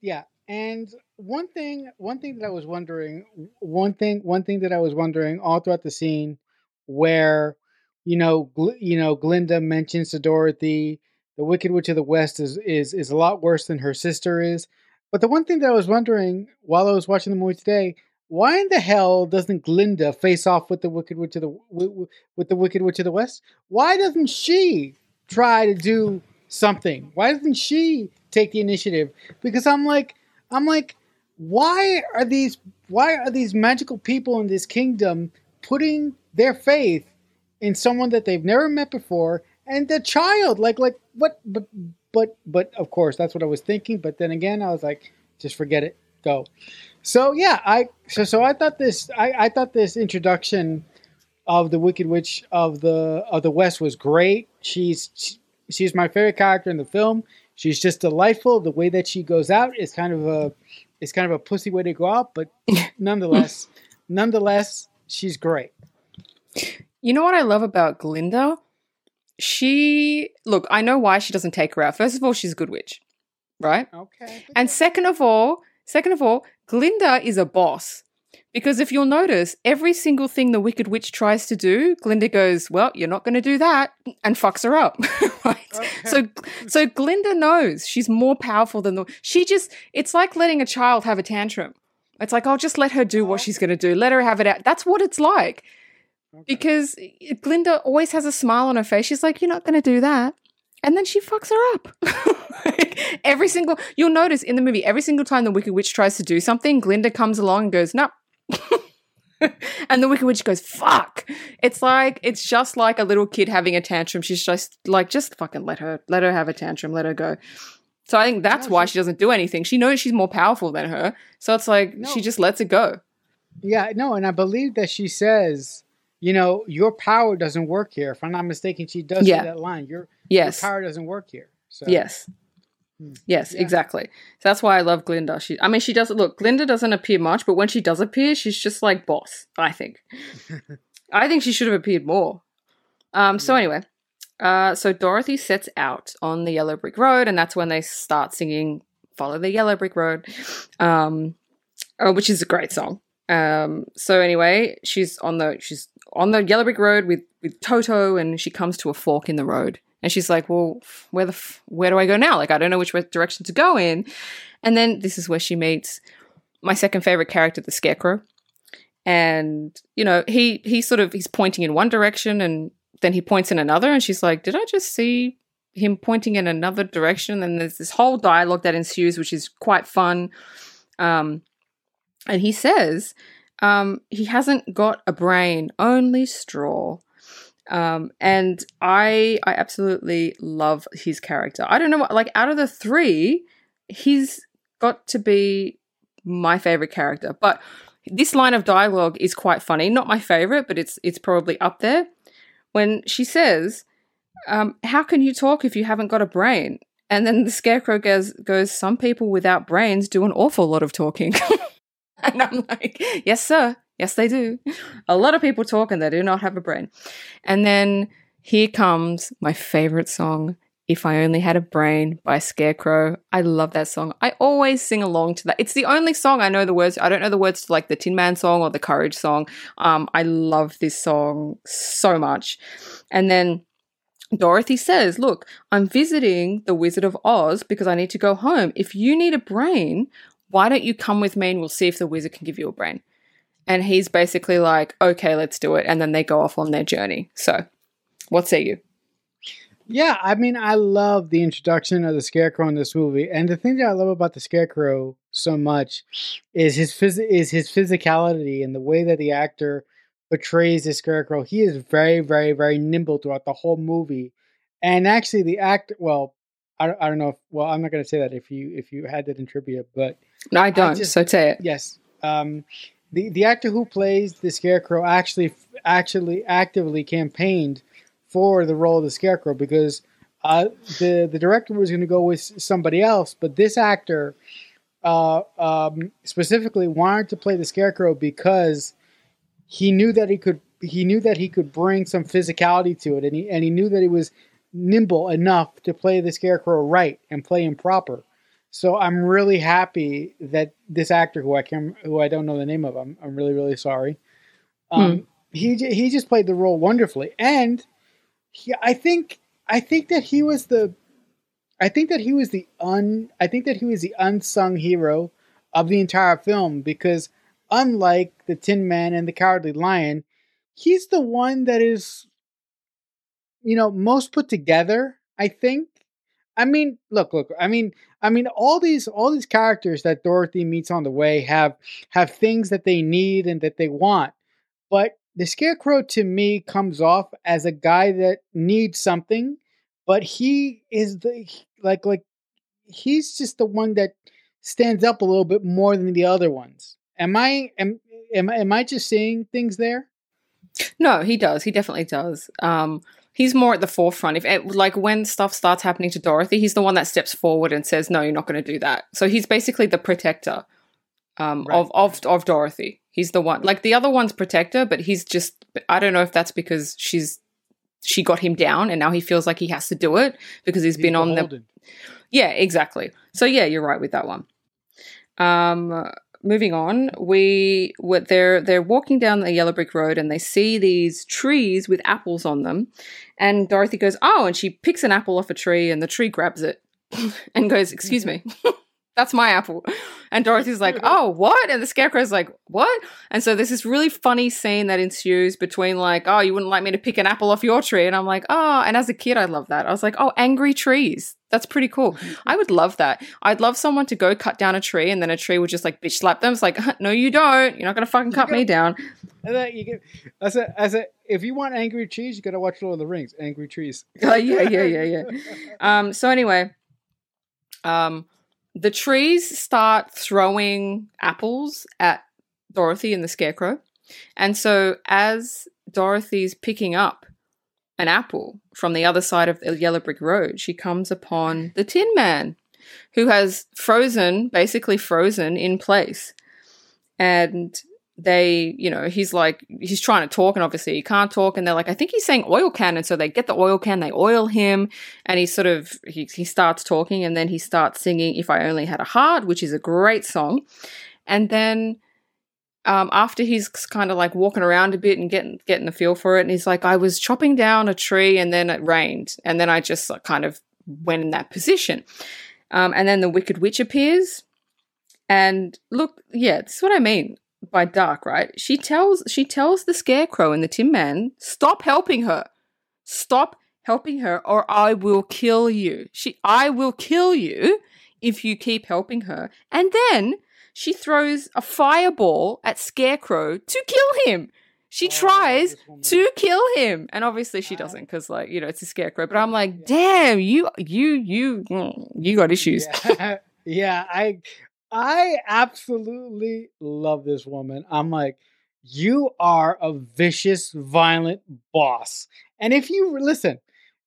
Yeah. And one thing one thing that I was wondering one thing one thing that I was wondering all throughout the scene where you know, Gl- you know, Glinda mentions to Dorothy, the Wicked Witch of the West is is is a lot worse than her sister is. But the one thing that I was wondering while I was watching the movie today, why in the hell doesn't Glinda face off with the Wicked Witch of the with, with the Wicked Witch of the West? Why doesn't she try to do something? Why doesn't she take the initiative? Because I'm like, I'm like, why are these why are these magical people in this kingdom putting their faith in someone that they've never met before and the child like like what but but but of course that's what i was thinking but then again i was like just forget it go. So yeah i so so i thought this i i thought this introduction of the wicked witch of the of the west was great. She's she, she's my favorite character in the film. She's just delightful. The way that she goes out is kind of a it's kind of a pussy way to go out but [LAUGHS] nonetheless nonetheless she's great you know what I love about Glinda? She look, I know why she doesn't take her out. First of all, she's a good witch, right? Okay. And second of all, second of all, Glinda is a boss Because if you'll notice, every single thing the Wicked Witch tries to do, Glinda goes, "Well, you're not going to do that," and fucks her up. [LAUGHS] right? Okay. So, so Glinda knows she's more powerful than the. She just, it's like letting a child have a tantrum. It's like, I'll just let her do what oh. she's going to do. Let her have it out. That's what it's like. Okay. Because Glinda always has a smile on her face. She's like, "You're not going to do that," and then she fucks her up. Like, [LAUGHS] every single, you'll notice in the movie, every single time the Wicked Witch tries to do something, Glinda comes along and goes, "No." [LAUGHS] and the Wicked Witch goes, "Fuck!" It's like it's just like a little kid having a tantrum. She's just like, just fucking let her, let her have a tantrum, let her go. So I think that's No, why she- she doesn't do anything. She knows she's more powerful than her, so it's like No. she just lets it go. Yeah, no, and I believe that she says, you know, your power doesn't work here. If I'm not mistaken, she does Yeah. that line. Your Yes, your power doesn't work here. So yes, Hmm. yes, Yeah. exactly. So that's why I love Glinda. She, I mean, she doesn't look. Glinda doesn't appear much, but when she does appear, she's just like boss. I think. [LAUGHS] I think she should have appeared more. Um. So Yeah. anyway, uh, so Dorothy sets out on the yellow brick road, and that's when they start singing "Follow the Yellow Brick Road," um, uh, which is a great song. Um. So anyway, she's on the she's on the yellow brick road with with Toto, and she comes to a fork in the road, and she's like, "Well, where the f- where do I go now? Like, I don't know which direction to go in." And then this is where she meets my second favorite character, the Scarecrow and you know he he sort of he's pointing in one direction and then he points in another and she's like did i just see him pointing in another direction and there's this whole dialogue that ensues which is quite fun um and he says um he hasn't got a brain only straw um and i i absolutely love his character i don't know what like out of the three he's got to be my favorite character but this line of dialogue is quite funny. Not my favorite, but it's it's probably up there. When she says, um, "How can you talk if you haven't got a brain?" And then the scarecrow goes, "Goes some people without brains do an awful lot of talking." [LAUGHS] [LAUGHS] and I'm like, "Yes, sir. Yes, they do. A lot of people talk and they do not have a brain." And then here comes my favorite song, if I Only Had a Brain by Scarecrow. I love that song. I always sing along to that. It's the only song I know the words. I don't know the words to like the Tin Man song or the Courage song. Um, I love this song so much. And then Dorothy says, Look, I'm visiting the Wizard of Oz because I need to go home. If you need a brain, why don't you come with me and we'll see if the wizard can give you a brain? And he's basically like, Okay, let's do it. And then they go off on their journey. So, what say you? Yeah, I mean, I love the introduction of the Scarecrow in this movie, and the thing that I love about the Scarecrow so much is his phys- is his physicality and the way that the actor portrays the Scarecrow. He is very, very, very nimble throughout the whole movie, and actually, the actor. Well, I, I don't know. If, well, I'm not going to say that if you if you had that in trivia, but No, I don't. just- so say it. Yes. Um, the the actor who plays the Scarecrow actually actually actively campaigned for the role of the Scarecrow because uh, the the director was going to go with somebody else, but this actor uh, um, specifically wanted to play the Scarecrow because he knew that he could he knew that he could bring some physicality to it, and he and he knew that he was nimble enough to play the Scarecrow right and play him proper. So I'm really happy that this actor, who I can, who I don't know the name of, I'm, I'm really, really sorry. Um, He he just played the role wonderfully, and he, I think I think that he was the, I think that he was the un, I think that he was the unsung hero of the entire film because unlike the Tin Man and the Cowardly Lion, he's the one that is, you know, most put together. I think. I mean, look, look. I mean, I mean, all these all these characters that Dorothy meets on the way have have things that they need and that they want, but the Scarecrow to me comes off as a guy that needs something, but he is the like like he's just the one that stands up a little bit more than the other ones. Am I am am, am I just seeing things there? No, he does. He definitely does. Um, he's more at the forefront. If it, like when stuff starts happening to Dorothy, he's the one that steps forward and says, "No, you're not going to do that." So he's basically the protector um, Right. of of of Dorothy. He's the one. Like the other one's protector, but he's just. I don't know if that's because she's she got him down, and now he feels like he has to do it because he's been on the yeah, exactly. So yeah, you're right with that one. Um, moving on, we were they're they're walking down the yellow brick road and they see these trees with apples on them, and Dorothy goes, "Oh!" and she picks an apple off a tree, and the tree grabs it [LAUGHS] and goes, "Excuse me." [LAUGHS] That's my apple. And Dorothy's like, [LAUGHS] oh, what? And the scarecrow's like, what? And so there's this really funny scene that ensues between, like, oh, you wouldn't like me to pick an apple off your tree. And I'm like, oh, and as a kid, I love that. I was like, oh, angry trees. That's pretty cool. [LAUGHS] I would love that. I'd love someone to go cut down a tree and then a tree would just like bitch slap them. It's like, no, you don't. You're not going to fucking cut me down. And then you get, as a, as a, if you want angry trees, you got to watch Lord of the Rings. Angry trees. uh, [LAUGHS] yeah, yeah, yeah, yeah. Um, so anyway, um, the trees start throwing apples at Dorothy and the Scarecrow. And so as Dorothy's picking up an apple from the other side of the yellow brick road, she comes upon the Tin Man, who has frozen, basically frozen in place. And they, you know, he's like, he's trying to talk, and obviously he can't talk. And they're like, I think he's saying oil can. And so they get the oil can, they oil him, and he sort of he, he starts talking, and then he starts singing "If I Only Had a Heart," which is a great song. And then um, after he's kind of like walking around a bit and getting getting the feel for it, and he's like, I was chopping down a tree, and then it rained, and then I just like, kind of went in that position. Um, and then the Wicked Witch appears. And look, yeah, this is what I mean by dark, right? She tells she tells the scarecrow and the Tin Man, stop helping her. Stop helping her or I will kill you. She I will kill you if you keep helping her. And then she throws a fireball at Scarecrow to kill him. She Oh, tries to kill him. And obviously she doesn't because like, you know, it's a scarecrow. But I'm like, damn, you you you you got issues. Yeah. [LAUGHS] yeah, I I absolutely love this woman. I'm like, you are a vicious, violent boss. And if you listen,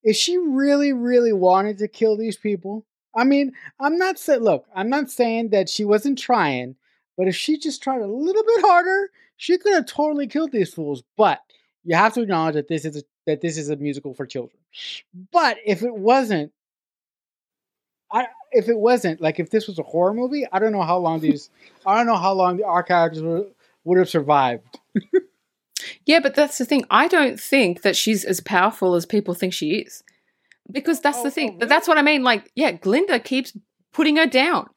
if she really, really wanted to kill these people, I mean, I'm not saying look, I'm not saying that she wasn't trying, but if she just tried a little bit harder, she could have totally killed these fools. But you have to acknowledge that this is a, that this is a musical for children. But if it wasn't, I if it wasn't like if this was a horror movie, I don't know how long these I don't know how long our characters would, would have survived. Yeah, but that's the thing. I don't think that she's as powerful as people think she is. Because that's Oh, the oh, thing. Oh, really? That's what I mean. Like, yeah, Glinda keeps putting her down.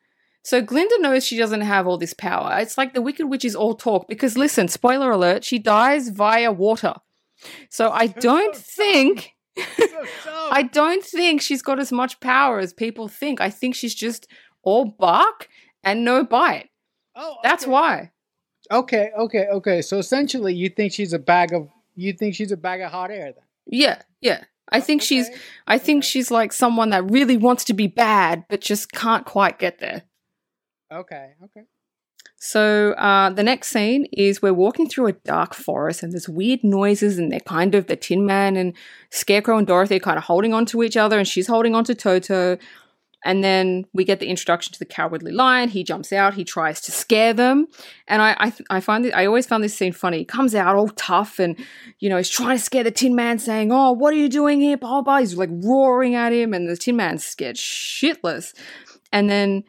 So Glinda knows she doesn't have all this power. It's like the Wicked Witch is all talk. Because listen, spoiler alert, she dies via water. So I don't think [LAUGHS] I don't think she's got as much power as people think. I think she's just all bark and no bite. oh, That's why. Okay, okay, okay. So essentially, you think she's a bag of you think she's a bag of hot air then? Yeah, yeah. I think she's I think okay. she's like someone that really wants to be bad, but just can't quite get there. okay, okay. So uh, the next scene is we're walking through a dark forest and there's weird noises and they're kind of the Tin Man and Scarecrow and Dorothy are kind of holding on to each other and she's holding on to Toto. And then we get the introduction to the cowardly lion. He jumps out. He tries to scare them, and I I, I find it. I always found this scene funny. He comes out all tough, and you know he's trying to scare the Tin Man, saying, "Oh, what are you doing here?" Blah. blah. He's like roaring at him, and the Tin Man's scared shitless. And then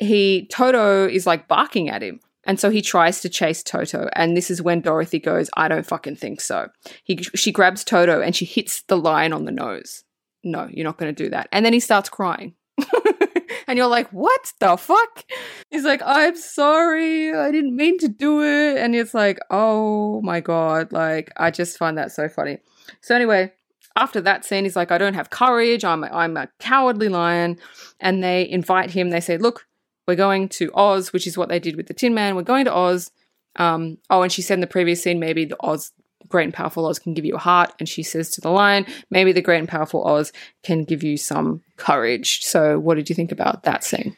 he Toto is like barking at him. And so he tries to chase Toto, and this is when Dorothy goes, "I don't fucking think so." He she grabs Toto and she hits the lion on the nose. No, you're not going to do that. And then he starts crying, [LAUGHS] and you're like, "What the fuck?" He's like, "I'm sorry, I didn't mean to do it," and it's like, "Oh my god!" Like I just find that so funny. So anyway, after that scene, he's like, "I don't have courage. I'm I'm a cowardly lion," and they invite him. They say, "Look." We're going to Oz, which is what they did with the Tin Man. We're going to Oz. Um, oh, and she said in the previous scene, maybe the Oz, great and powerful Oz, can give you a heart. And she says to the lion, maybe the great and powerful Oz can give you some courage. So, what did you think about that scene?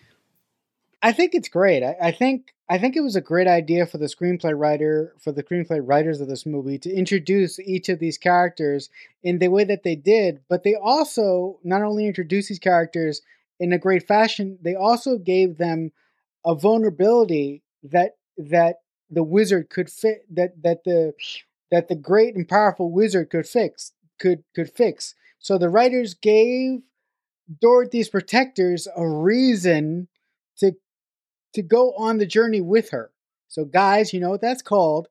I think it's great. I, I think I think it was a great idea for the screenplay writer for the screenplay writers of this movie to introduce each of these characters in the way that they did, but they also not only introduce these characters in a great fashion, they also gave them a vulnerability that that the wizard could fit that that the that the great and powerful wizard could fix could could fix. So the writers gave Dorothy's protectors a reason to to go on the journey with her. So, guys, you know what that's called?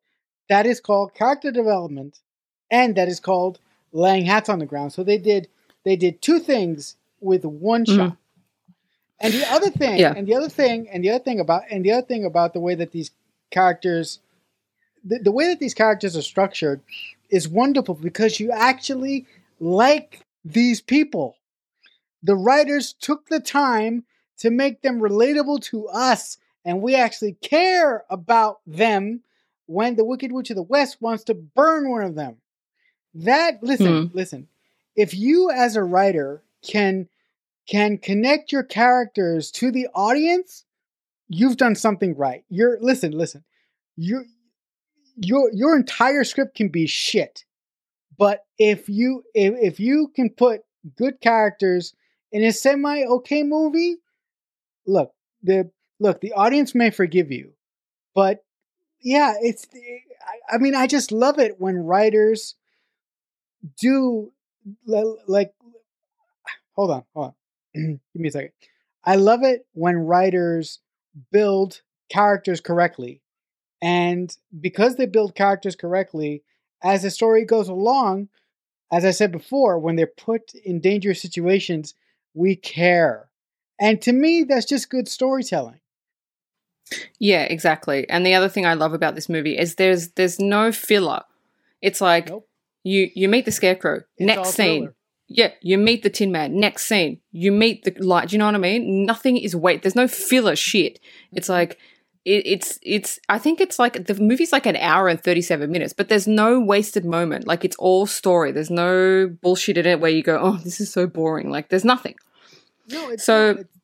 That is called character development, and that is called laying hats on the ground. So they did they did two things with one Mhm. shot. And the other thing, Yeah. and the other thing, and the other thing about, and the other thing about the way that these characters, the, the way that these characters are structured, is wonderful because you actually like these people. The writers took the time to make them relatable to us, and we actually care about them when the Wicked Witch of the West wants to burn one of them. That listen, hmm. listen. If you as a writer can can connect your characters to the audience, you've done something right. You're listen, listen. Your your your entire script can be shit. But if you if, if you can put good characters in a semi okay movie, look, the look, the audience may forgive you. But yeah, it's I, I mean, I just love it when writers do like hold on, hold on. [CLEARS THROAT] Give me a second. I love it when writers build characters correctly. And because they build characters correctly, as the story goes along, as I said before, when they're put in dangerous situations, we care. And to me, that's just good storytelling. Yeah, exactly. And the other thing I love about this movie is there's there's no filler. It's like Nope. you you meet the scarecrow. It's next scene. Yeah, you meet the Tin Man. Next scene, you meet the light. Do you know what I mean? Nothing is wait. There's no filler shit. It's Mm-hmm. like it, it's it's. I think it's like the movie's like an hour and thirty seven minutes, but there's no wasted moment. Like it's all story. There's no bullshit in it where you go, oh, this is so boring. Like there's nothing. No, it's So- It's,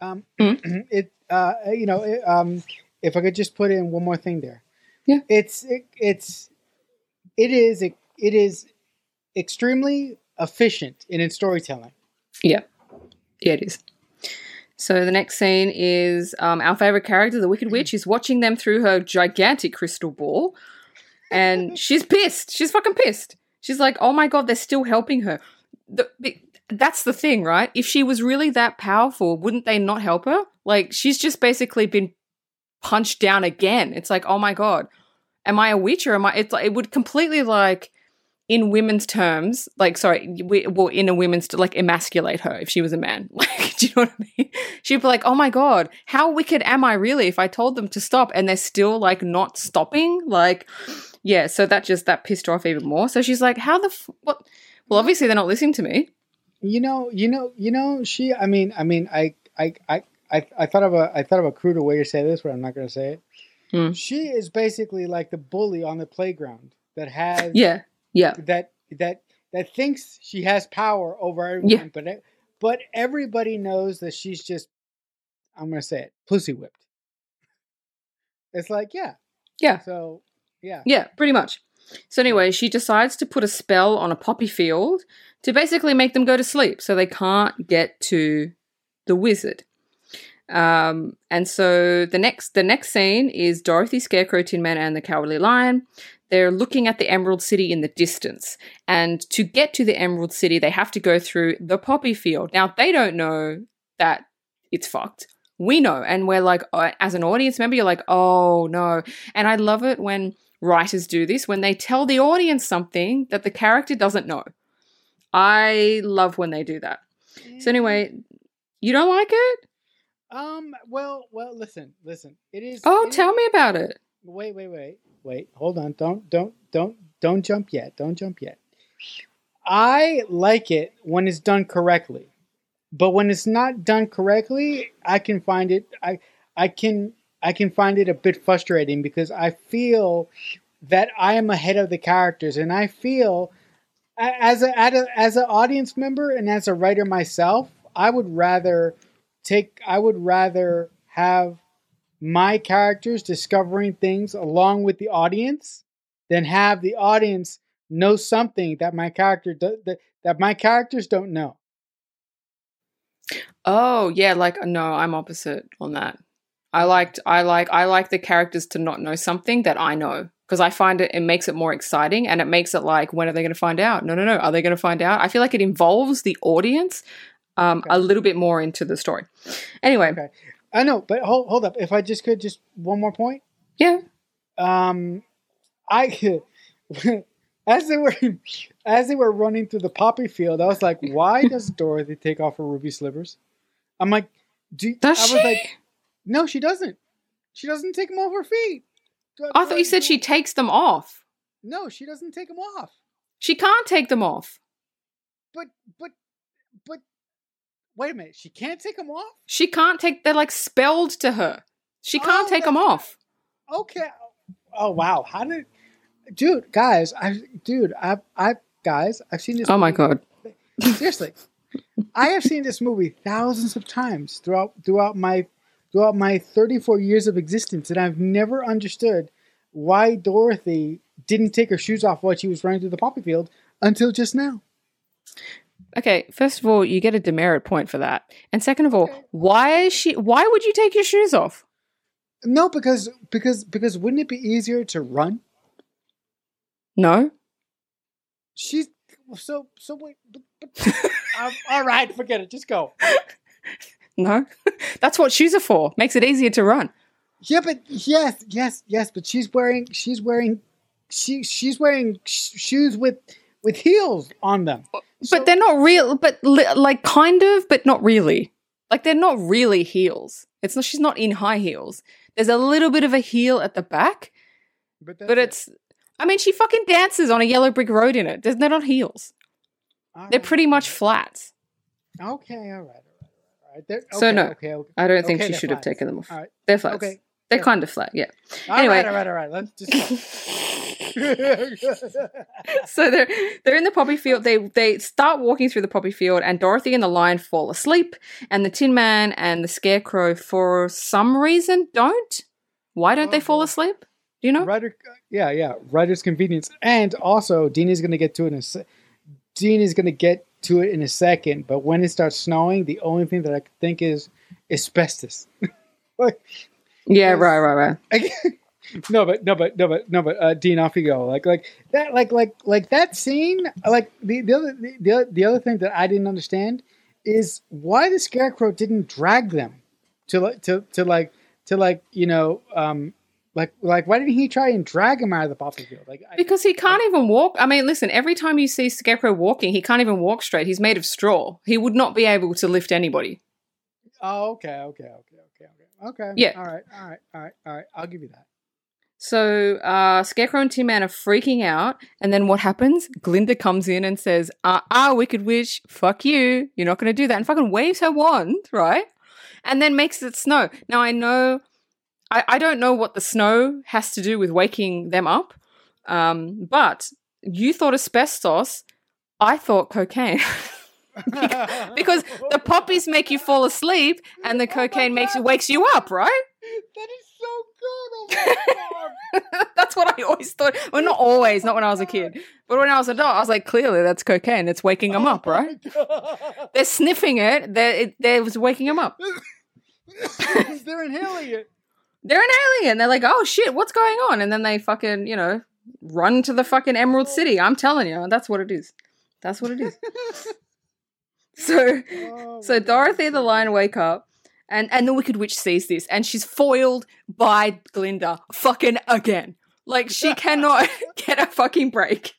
um, Hmm? [CLEARS THROAT] it uh, you know, it, um, if I could just put in one more thing there. Yeah. It's it, it's it is it is extremely efficient in its storytelling. Yeah, yeah, it is. So the next scene is um, our favorite character, the Wicked Witch, is watching them through her gigantic crystal ball, and [LAUGHS] she's pissed. She's fucking pissed. She's like, "Oh my god, they're still helping her." The, that's the thing, right? If she was really that powerful, wouldn't they not help her? Like, she's just basically been punched down again. It's like, oh my god, am I a witch or am I? It's like, it would completely like in women's terms, like sorry, we, well, in a women's like emasculate her if she was a man. [LAUGHS] Like, do you know what I mean? She'd be like, "Oh my god, how wicked am I really?" If I told them to stop and they're still like not stopping, like, yeah. So that just that pissed her off even more. So she's like, "How the f- what?" Well, obviously they're not listening to me. You know, you know, you know. She. I mean, I mean, I, I, I, I, I thought of a, I thought of a cruder way to say this, but I'm not going to say it. Hmm. She is basically like the bully on the playground that has, Yeah, yeah, that that that thinks she has power over everyone, Yeah. but but everybody knows that she's just, I'm going to say it, pussy whipped. It's like, yeah, yeah. so yeah, Yeah, pretty much. So anyway, she decides to put a spell on a poppy field to basically make them go to sleep so they can't get to the wizard. Um, and so the next the next scene is Dorothy, Scarecrow, Tin Man, and the Cowardly Lion. They're looking at the Emerald City in the distance, and to get to the Emerald City, they have to go through the poppy field. Now they don't know that it's fucked. We know, and we're like, uh, as an audience member, you're like, oh no. And I love it when writers do this when they tell the audience something that the character doesn't know. I love when they do that. So anyway, you don't like it? um, well, well, listen, listen, it is. Oh, it tell is- me about it. Wait, wait, wait, wait. Hold on. Don't, don't, don't, don't jump yet. Don't jump yet. I like it when it's done correctly, but when it's not done correctly, I can find it. I, I can, I can find it a bit frustrating because I feel that I am ahead of the characters, and I feel as a, as an audience member and as a writer myself, I would rather take. I would rather have my characters discovering things along with the audience than have the audience know something that my character do, that, that my characters don't know. Oh, yeah, like no, I'm opposite on that. I liked I like I like the characters to not know something that I know because I find it it makes it more exciting and it makes it like when are they going to find out? No, no, no. Are they going to find out? I feel like it involves the audience um, Okay. a little bit more into the story. Anyway, Okay. I know, but hold hold up. If I just could just one more point. Yeah. Um, I [LAUGHS] as they were [LAUGHS] as they were running through the poppy field, I was like, why does [LAUGHS] Dorothy take off her ruby slivers? I'm like, do Does I she? was like, no, she doesn't. She doesn't take them off her feet. Do I do thought you said she takes them off. No, she doesn't take them off. She can't take them off. But but wait a minute, she can't take them off. She can't take. They're like spelled to her. She oh, can't Oh, take them off. Okay. Oh, oh wow, how did, dude? Guys, I dude, I I guys, I've seen this. Oh my god. [LAUGHS] Seriously, I have seen this movie thousands of times throughout throughout my throughout my 34 years of existence, and I've never understood why Dorothy didn't take her shoes off while she was running through the poppy field until just now. Okay, first of all, you get a demerit point for that, and second of all, why is she? Why would you take your shoes off? No, because because because wouldn't it be easier to run? No. She's so so wait. But, but, um, [LAUGHS] all right, forget it. Just go. No. [LAUGHS] That's what shoes are for. Makes it easier to run. Yeah, but yes, yes, yes. But she's wearing she's wearing she she's wearing sh- shoes with with heels on them. So- but they're not real. But li- like kind of, but not really. Like they're not really heels. It's not. She's not in high heels. There's a little bit of a heel at the back, but, but it. it's. I mean, she fucking dances on a yellow brick road in it. They're they're not heels. All They're right. pretty much flats. okay. All right, all right, all right. They're, So no. okay, okay. I don't think Okay, she should have taken them off. All right, They're flats. okay. They're kind of flat. Yeah. All Anyway. right, all right, all right. Let's just. [LAUGHS] [LAUGHS] so they're they're in the poppy field. They they start walking through the poppy field, and Dorothy and the lion fall asleep, and the Tin Man and the Scarecrow, for some reason, don't. Why don't they Oh, fall asleep? Do you know? Writer, yeah, yeah. Writer's convenience, and also Dean is going to get to it in a. Se- Dean is going to get to it in a second, but when it starts snowing, the only thing that I could think is asbestos. [LAUGHS] like, Yeah, right, right, right. [LAUGHS] I, no, but no, but no, but no, but uh, Dean, off you go. Like, like that, like, like, like that scene. Like the the other the, the, other- the other thing that I didn't understand is why the scarecrow didn't drag them to like to to like to like you know um like like why didn't he try and drag him out of the poppy field? Like, I, Because he can't even walk. I mean, listen, every time you see Scarecrow walking, he can't even walk straight. He's made of straw. He would not be able to lift anybody. oh, okay, okay, okay, okay, okay, okay. Yeah. All right, all right, all right, all right. I'll give you that. So uh, Scarecrow and Tin Man are freaking out, and then what happens? Glinda comes in and says, "Ah, ah, Wicked Witch, fuck you! You're not going to do that," and fucking waves her wand, right? And then makes it snow. Now I know, I, I don't know what the snow has to do with waking them up, um, but you thought asbestos, I thought cocaine. [LAUGHS] [LAUGHS] because the poppies make you fall asleep, and the Oh cocaine makes God. wakes you up, right? that is so good. Oh my god. that's what I always thought. Well, not always, not when I was a kid, but when I was an adult, I was like, clearly that's cocaine. It's waking them oh up, right? [LAUGHS] They're sniffing it. They're, it, they're was waking them up. [LAUGHS] They're inhaling it. They're an alien. They're like, oh shit, what's going on? And then they fucking, you know, run to the fucking Emerald City. I'm telling you, that's what it is. That's what it is. [LAUGHS] So, Oh so Dorothy the Lion wake up, and and the Wicked Witch sees this, and she's foiled by Glinda fucking again. Like she [LAUGHS] cannot [LAUGHS] get a fucking break.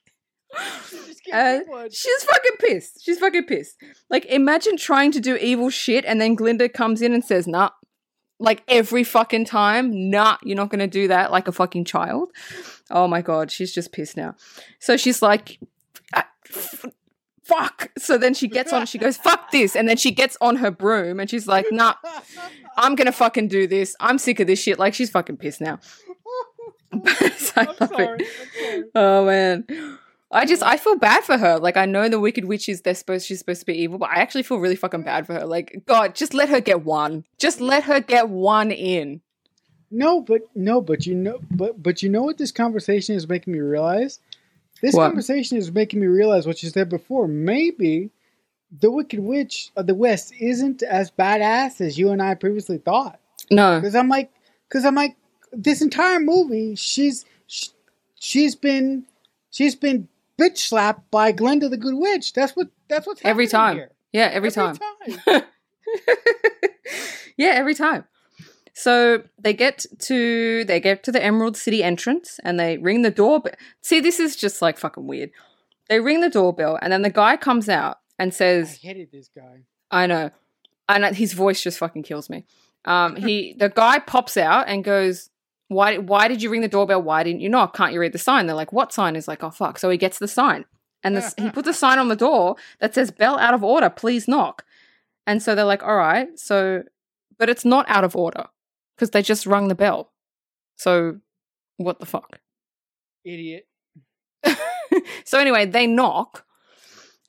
good. Just keep Uh. She's fucking pissed. She's fucking pissed. Like, imagine trying to do evil shit and then Glinda comes in and says, nah. Like, every fucking time, nah, you're not gonna do that like a fucking child. Oh my god, she's just pissed now. So she's like, "Ah, f- fuck. So then she gets on, she goes, fuck this. And then she gets on her broom and she's like, nah, I'm gonna fucking do this. I'm sick of this shit. Like, she's fucking pissed now. [LAUGHS] [LAUGHS] So I I'm love it. sorry. I'm sorry. [LAUGHS] Oh man. I just I feel bad for her. Like I know the wicked witch is they're supposed she's supposed to be evil, but I actually feel really fucking bad for her. Like, God, just let her get one. Just let her get one in. No, but no, but you know, but but you know what this conversation is making me realize. This What? conversation is making me realize what you said before. Maybe the Wicked Witch of the West isn't as badass as you and I previously thought. No. Because I'm like, because I'm like, this entire movie, she's sh- she's been she's been bitch slapped by Glinda the Good Witch. That's what that's what's Every time. here. Yeah, every, time. time. [LAUGHS] yeah, every time. So they get to they get to the Emerald City entrance and they ring the doorbell. See, this is just like fucking weird. They ring the doorbell and then the guy comes out and says, I hated this guy. I know. And his voice just fucking kills me. Um, he [LAUGHS] the guy pops out and goes, "Why? Why did you ring the doorbell? Why didn't you knock? Can't you read the sign?" They're like, "What sign?" Is like, "Oh fuck!" So he gets the sign, and this, he puts a sign on the door that says "Bell out of order. Please knock." And so they're like, "All right." So, but it's not out of order because they just rung the bell. So, what the fuck? Idiot. [LAUGHS] so anyway, they knock.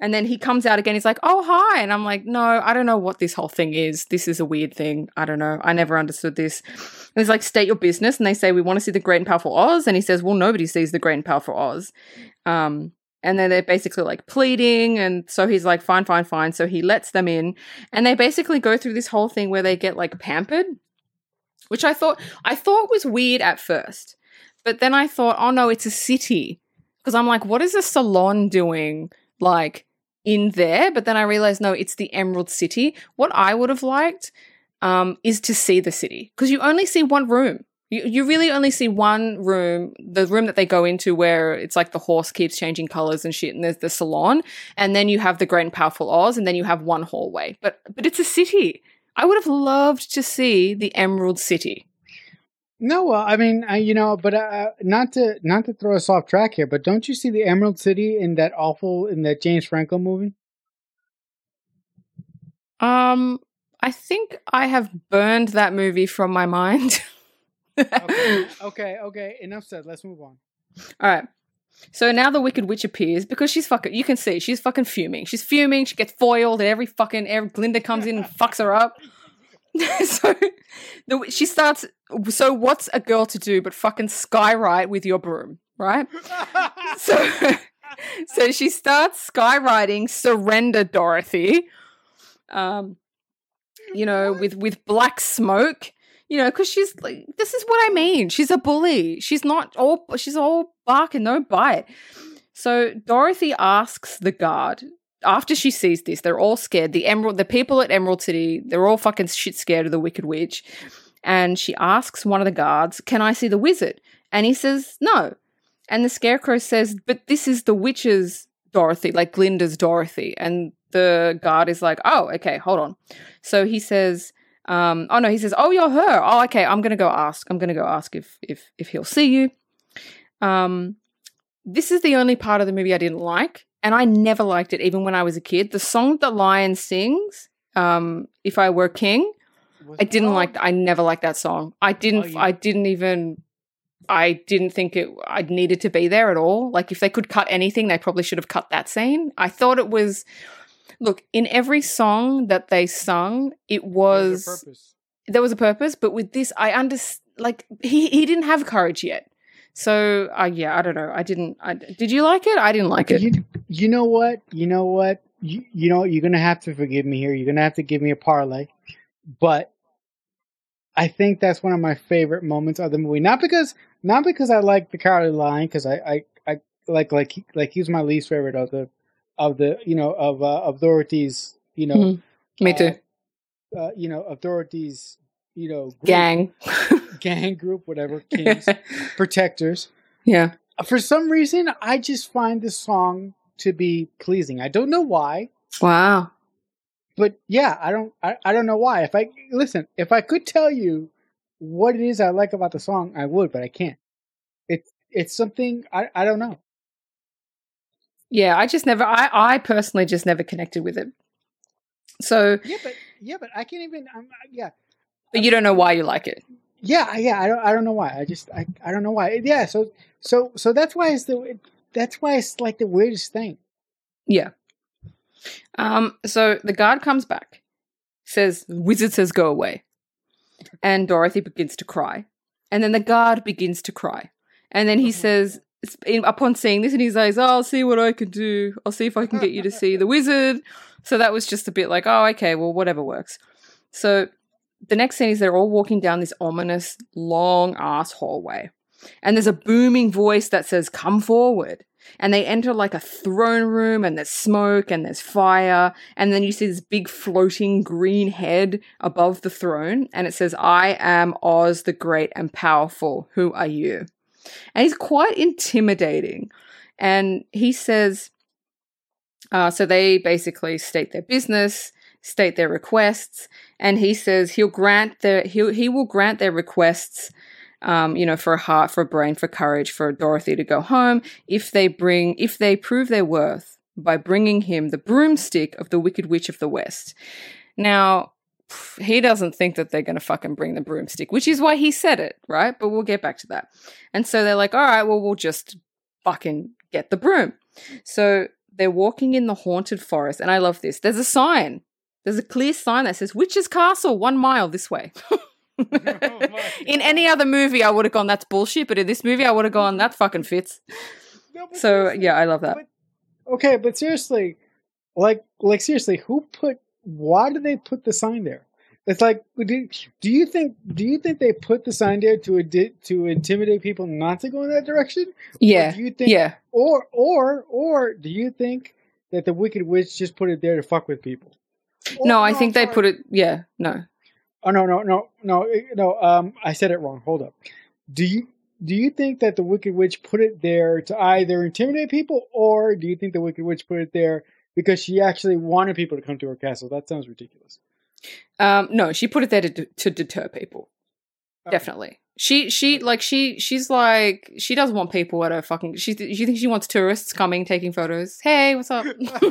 And then he comes out again. He's like, "Oh, hi!" And I'm like, "No, I don't know what this whole thing is. This is a weird thing. I don't know. I never understood this." And he's like, "State your business." And they say, "We want to see the Great and Powerful Oz." And he says, "Well, nobody sees the Great and Powerful Oz." Um, and then they're basically like pleading, and so he's like, "Fine, fine, fine." So he lets them in, and they basically go through this whole thing where they get like pampered, which I thought I thought was weird at first, but then I thought, "Oh no, it's a city." Because I'm like, what is a salon doing? Like, in there, but then I realized no, it's the Emerald City. What I would have liked um, is to see the city because you only see one room. You, you really only see one room, the room that they go into where it's like the horse keeps changing colors and shit, and there's the salon, and then you have the Great and Powerful Oz, and then you have one hallway. But but it's a city. I would have loved to see the Emerald City. No, well, I mean, uh, you know, but uh, not to not to throw us off track here, but don't you see the Emerald City in that awful in that James Franco movie? Um, I think I have burned that movie from my mind. [LAUGHS] Okay, okay, okay. Enough said. Let's move on. All right. So now the Wicked Witch appears because she's fucking. You can see she's fucking fuming. She's fuming. She gets foiled, and every fucking every, Glinda comes in and fucks her up. [LAUGHS] so the, she starts. So what's a girl to do but fucking skywrite with your broom, right? [LAUGHS] So [LAUGHS] so she starts skywriting "Surrender, Dorothy." Um, you know, with with black smoke. You know, because she's like, this is what I mean. She's a bully. She's not all. She's all bark and no bite. So Dorothy asks the guard after she sees this. They're all scared. The Emerald, the people at Emerald City, they're all fucking shit scared of the Wicked Witch. And she asks one of the guards, "Can I see the wizard?" And he says, "No." And the Scarecrow says, "But this is the witch's Dorothy, like Glinda's Dorothy." And the guard is like, "Oh, okay, hold on." So he says, um, "Oh no," he says, "Oh, you're her. Oh, okay. I'm gonna go ask. I'm gonna go ask if if if he'll see you." Um, this is the only part of the movie I didn't like, and I never liked it, even when I was a kid. The song that Lion sings, um, "If I Were King," I didn't like. I never liked that song. I didn't. Oh, you- I didn't even. I didn't think it. I needed to be there at all. Like if they could cut anything, they probably should have cut that scene. I thought it was. Look, in every song that they sung, it was purpose. there was a purpose, but with this, I understand. Like he he didn't have courage yet. So uh, yeah, I don't know. I didn't. I, did you like it? I didn't like it. You, you know what? You know what? You, you know you're gonna have to forgive me here. You're gonna have to give me a parlay, but I think that's one of my favorite moments of the movie. Not because not because I like the cowardly lion, because I, I I like like he- like he's my least favorite of the of the you know of uh, of Dorothy's you know Mhm. Me too. uh, uh, you know of Dorothy's you know group, Gang. [LAUGHS] gang group whatever [LAUGHS] kings protectors. yeah. For some reason, I just find this song to be pleasing. I don't know why, Wow. but yeah, I don't. I, I don't know why. If I listen, if I could tell you what it is I like about the song, I would, but I can't. It's it's something I I don't know. Yeah, I just never. I I personally just never connected with it. So, Yeah, but yeah, but I can't even. I'm, yeah, but you don't know why you like it. Yeah, yeah. I don't. I don't know why. I just. I. I don't know why. Yeah. So. So. So that's why it's the. That's why it's like the weirdest thing. Yeah. Um. So the guard comes back, says, "Wizard says go away," and Dorothy begins to cry, and then the guard begins to cry, and then he says, in- upon seeing this, and he says, oh, "I'll see what I can do. I'll see if I can get you to see the [LAUGHS] wizard." So that was just a bit like, "Oh, okay, well, whatever works." So the next scene is they're all walking down this ominous, long ass hallway, and there's a booming voice that says, "Come forward." and they enter like a throne room and there's smoke and there's fire. And then you see this big floating green head above the throne and it says i am oz the great and powerful. Who are you? And he's quite intimidating. And he says uh, so they basically state their business state their requests and he says he'll grant their he he will grant their requests um, you know, for a heart, for a brain, for courage, for Dorothy to go home, if they bring, if they prove their worth by bringing him the broomstick of the Wicked Witch of the West. Now, he doesn't think that they're going to fucking bring the broomstick, which is why he said it, right? But we'll get back to that. And so they're like, all right, well, we'll just fucking get the broom. So they're walking in the haunted forest, and I love this. There's a sign. There's a clear sign that says Witch's Castle, one mile this way. oh [LAUGHS] [LAUGHS] in any other movie, I would have gone, that's bullshit. But in this movie, I would have gone, that fucking fits. No, so yeah, I love that. But, okay, but seriously, like, like seriously, who put? Why did they put the sign there? It's like, do, do you think? Do you think they put the sign there to to intimidate people not to go in that direction? Yeah. Or do you think? Yeah. Or or or do you think that the Wicked Witch just put it there to fuck with people? No, I think they put it. Yeah, no. Oh no no no no eh, no. Um, I said it wrong. Hold up. Do you do you think that the Wicked Witch put it there to either intimidate people, or do you think the Wicked Witch put it there because she actually wanted people to come to her castle? That sounds ridiculous. Um, no, she put it there to, to deter people. Okay. Definitely. She she like she she's like she doesn't want people at her fucking she she thinks she wants tourists coming taking photos. Hey, what's up?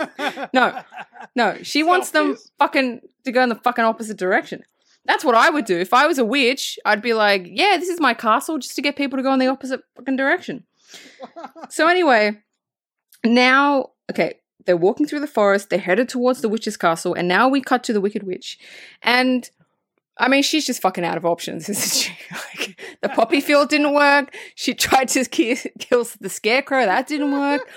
[LAUGHS] no. No, she wants them fucking to go in the fucking opposite direction. That's what I would do. If I was a witch, I'd be like, yeah, this is my castle just to get people to go in the opposite fucking direction. [LAUGHS] so anyway, now, okay, they're walking through the forest, they're headed towards the witch's castle, and now we cut to the Wicked Witch. And I mean, she's just fucking out of options, [LAUGHS] isn't she? like, the poppy field didn't work. She tried to kill the scarecrow, that didn't work.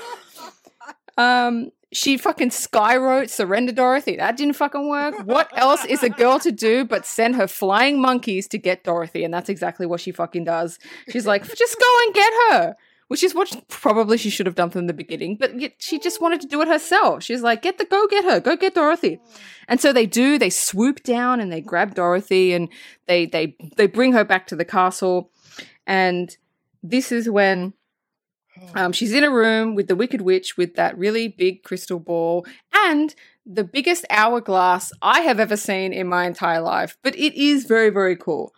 Um, she fucking skywrote Surrender Dorothy. That didn't fucking work. What else is a girl to do but send her flying monkeys to get Dorothy? And that's exactly what she fucking does. She's like, just go and get her. Which is what probably she should have done from the beginning, but she just wanted to do it herself. She's like, get the, go get her, go get Dorothy. And so they do, they swoop down and they grab Dorothy and they, they, they bring her back to the castle. And this is when um, she's in a room with the Wicked Witch with that really big crystal ball and the biggest hourglass I have ever seen in my entire life. But it is very, very cool.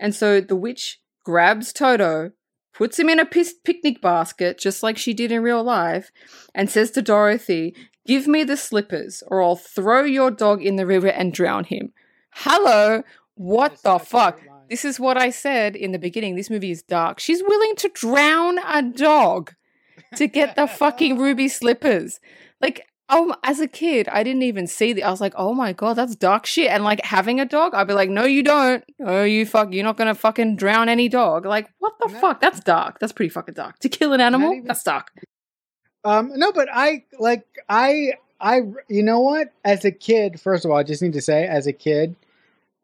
And so the witch grabs Toto, puts him in a picnic basket, just like she did in real life, and says to Dorothy, Give me the slippers, or I'll throw your dog in the river and drown him. Hello, what the fuck? This is what I said in the beginning. This movie is dark. She's willing to drown a dog to get the fucking [LAUGHS] ruby slippers. Like, oh, as a kid, I didn't even see the. I was like, oh my god, that's dark shit. And like having a dog, I'd be like, no, you don't. Oh, you fuck, you're not gonna fucking drown any dog. Like, what the fuck? That's dark. That's pretty fucking dark. To kill an animal, even, that's dark. Um, no, but I like I I you know what? As a kid, first of all, I just need to say, as a kid,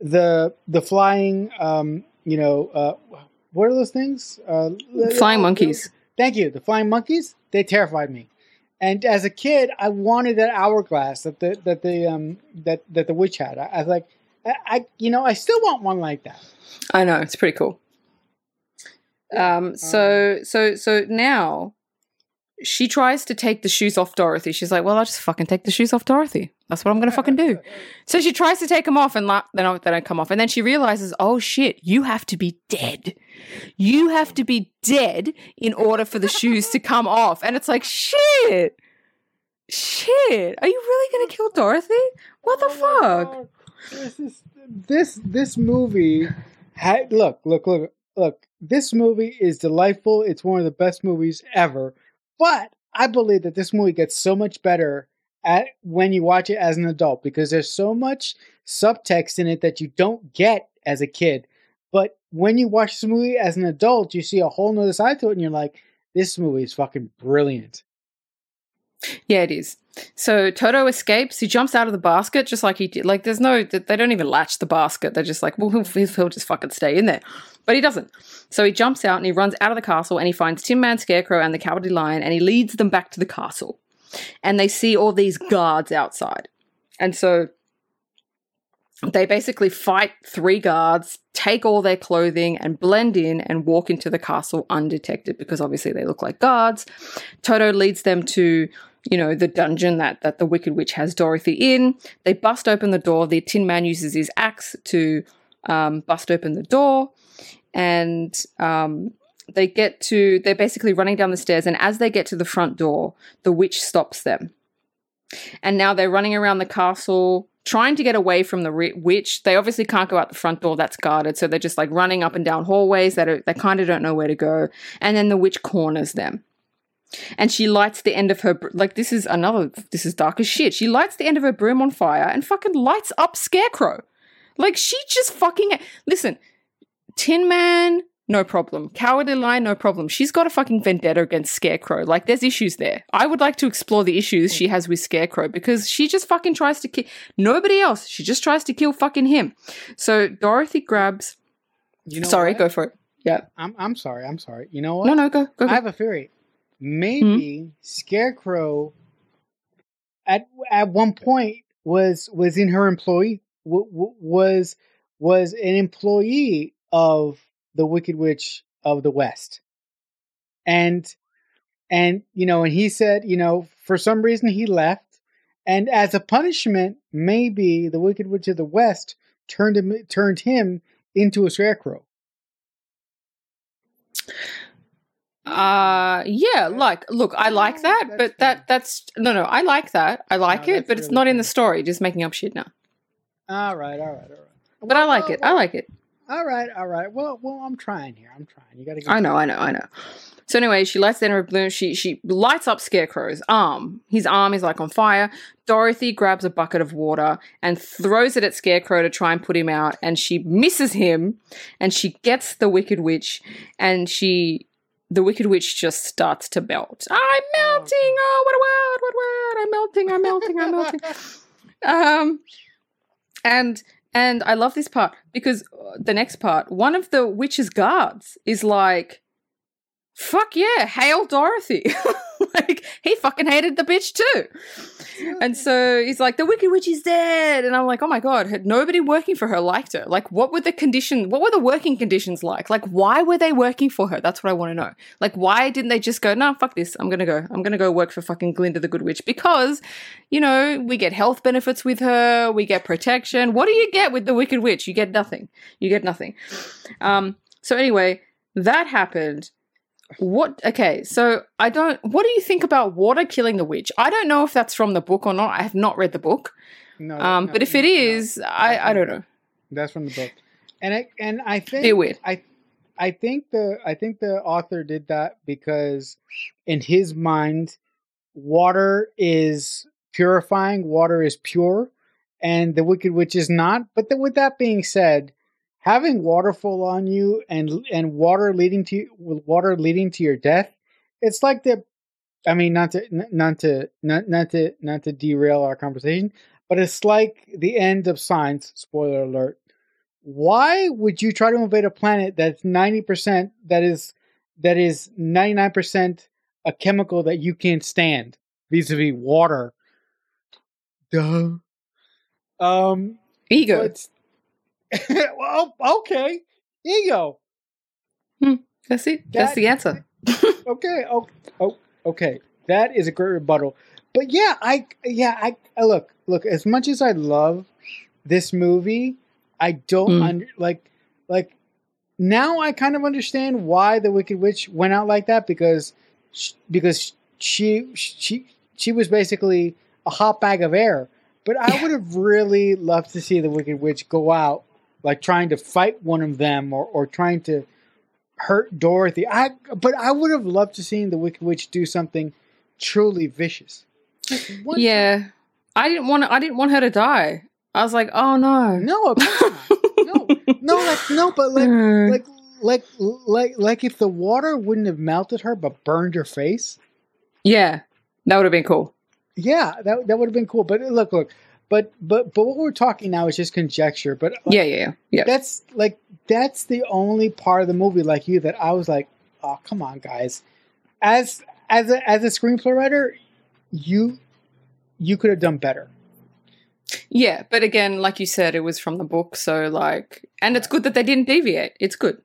the the flying um you know uh what are those things uh flying monkeys thank you the flying monkeys they terrified me and as a kid i wanted that hourglass that the that the um that that the witch had. I, I was like I, I you know i still want one like that. I know it's pretty cool. Um so um, so so now she tries to take the shoes off Dorothy. She's like, "Well, I'll just fucking take the shoes off Dorothy. That's what I'm gonna fucking do." So she tries to take them off, and la- they don't. They don't come off. And then she realizes, "Oh shit! You have to be dead. You have to be dead in order for the shoes to come off." And it's like, "Shit, shit! Are you really gonna kill Dorothy? What the oh fuck?" This is this this movie. Had, look, look, look, look. This movie is delightful. It's one of the best movies ever but I believe that this movie gets so much better at when you watch it as an adult because there's so much subtext in it that you don't get as a kid. But when you watch this movie as an adult, you see a whole nother side to it and you're like, this movie is fucking brilliant. Yeah, it is. So Toto escapes. He jumps out of the basket just like he did. Like, there's no, they don't even latch the basket. They're just like, well, he'll, he'll just fucking stay in there. But he doesn't. So he jumps out and he runs out of the castle and he finds Tin Man, Scarecrow, and the Cowardly Lion and he leads them back to the castle. And they see all these guards outside. And so they basically fight three guards, take all their clothing, and blend in and walk into the castle undetected because obviously they look like guards. Toto leads them to, you know, the dungeon that that the Wicked Witch has Dorothy in. They bust open the door. The Tin Man uses his axe to um, bust open the door, and um, they get to. They're basically running down the stairs, and as they get to the front door, the witch stops them. And now they're running around the castle trying to get away from the witch. They obviously can't go out the front door that's guarded, so they're just like running up and down hallways that are, they kind of don't know where to go. And then the witch corners them. And she lights the end of her like this is another this is dark as shit. She lights the end of her broom on fire and fucking lights up Scarecrow. Like she just fucking listen. Tin Man, no problem. Cowardly Lion, no problem. She's got a fucking vendetta against Scarecrow. Like, there's issues there. I would like to explore the issues she has with Scarecrow because she just fucking tries to kill nobody else. She just tries to kill fucking him. So Dorothy grabs. You know sorry, what? go for it. Yeah. I'm I'm sorry. I'm sorry. You know what? No, no, go, go. I have a theory. Maybe hmm? Scarecrow at at one point was was in her employee w- w- was was an employee of the Wicked Witch of the West, and and you know, and he said, you know, for some reason he left, and as a punishment, maybe the Wicked Witch of the West turned him turned him into a scarecrow. Uh yeah, like look, I like that, that's but that that's no no, I like that. I like No, it, but it's really not in the story, just making up shit now. All right, all right, all right. But I like it. I like it. All right, all right. Well, well, I'm trying here. I'm trying. You got to. I know, I know, I know. So anyway, she lights the her balloon. She she lights up Scarecrow's arm. His arm is like on fire. Dorothy grabs a bucket of water and throws it at Scarecrow to try and put him out. And she misses him. And she gets the Wicked Witch. And she, the Wicked Witch, just starts to melt. I'm melting. Oh, what a word! What a word! I'm melting. I'm melting. I'm melting. [LAUGHS] Um, and and I love this part because uh, the next part, one of the witch's guards is like, "Fuck yeah, hail Dorothy!" [LAUGHS] [LAUGHS] like he fucking hated the bitch too. And so he's like, "The Wicked Witch is dead," and I'm like, "Oh my god!" Nobody working for her liked her? Like, what were the condition? What were the working conditions like? Like, why were they working for her? That's what I want to know. Like, why didn't they just go, "No, fuck this. I'm gonna go. I'm gonna go work for fucking Glinda the Good Witch"? Because, you know, we get health benefits with her, we get protection. What do you get with the Wicked Witch? You get nothing. You get nothing. Um. So anyway, that happened. What? Okay, so I don't. What do you think about water killing the witch? I don't know if that's from the book or not. I have not read the book. No, Um, no, but if it is, no, I I don't know. that's from the book, and I and I think Be weird. I I think the I think the author did that because in his mind, water is purifying. Water is pure, and the Wicked Witch is not. But then, with that being said, having waterfall on you and and water leading to water leading to your death, it's like the. I mean, not to not to not not to not to derail our conversation, but it's like the end of Signs. Spoiler alert. Why would you try to invade a planet that's ninety percent that is that is ninety nine percent a chemical that you can't stand vis-a-vis water? Duh. Um. Ego. [LAUGHS] well, okay. Ego. That's it. That's the answer. [LAUGHS] Okay. Oh, oh, okay. That is a great rebuttal. But yeah, I yeah, I, I look look. As much as I love this movie, I don't Mm. under like like now. I kind of understand why the Wicked Witch went out like that because sh- because she she she was basically a hot bag of air. But I would have really loved to see the Wicked Witch go out like trying to fight one of them or or trying to hurt Dorothy. I but I would have loved to see the Wicked Witch do something truly vicious. Like, yeah, I didn't want. I didn't want her to die. I was like, oh no, time. No, of course not. No, no, like no, but like [LAUGHS] like like like like if the water wouldn't have melted her but burned her face. yeah, that would have been cool. Yeah, that that would have been cool. But look, look, but but but what we're talking now is just conjecture. But like, Yeah, yeah, yeah. yeah. that's like that's the only part of the movie, like you, that I was like, oh come on, guys. As as a as a screenplay writer, you you could have done better. Yeah, but again, like you said, it was from the book, so like, and it's good that they didn't deviate. It's good.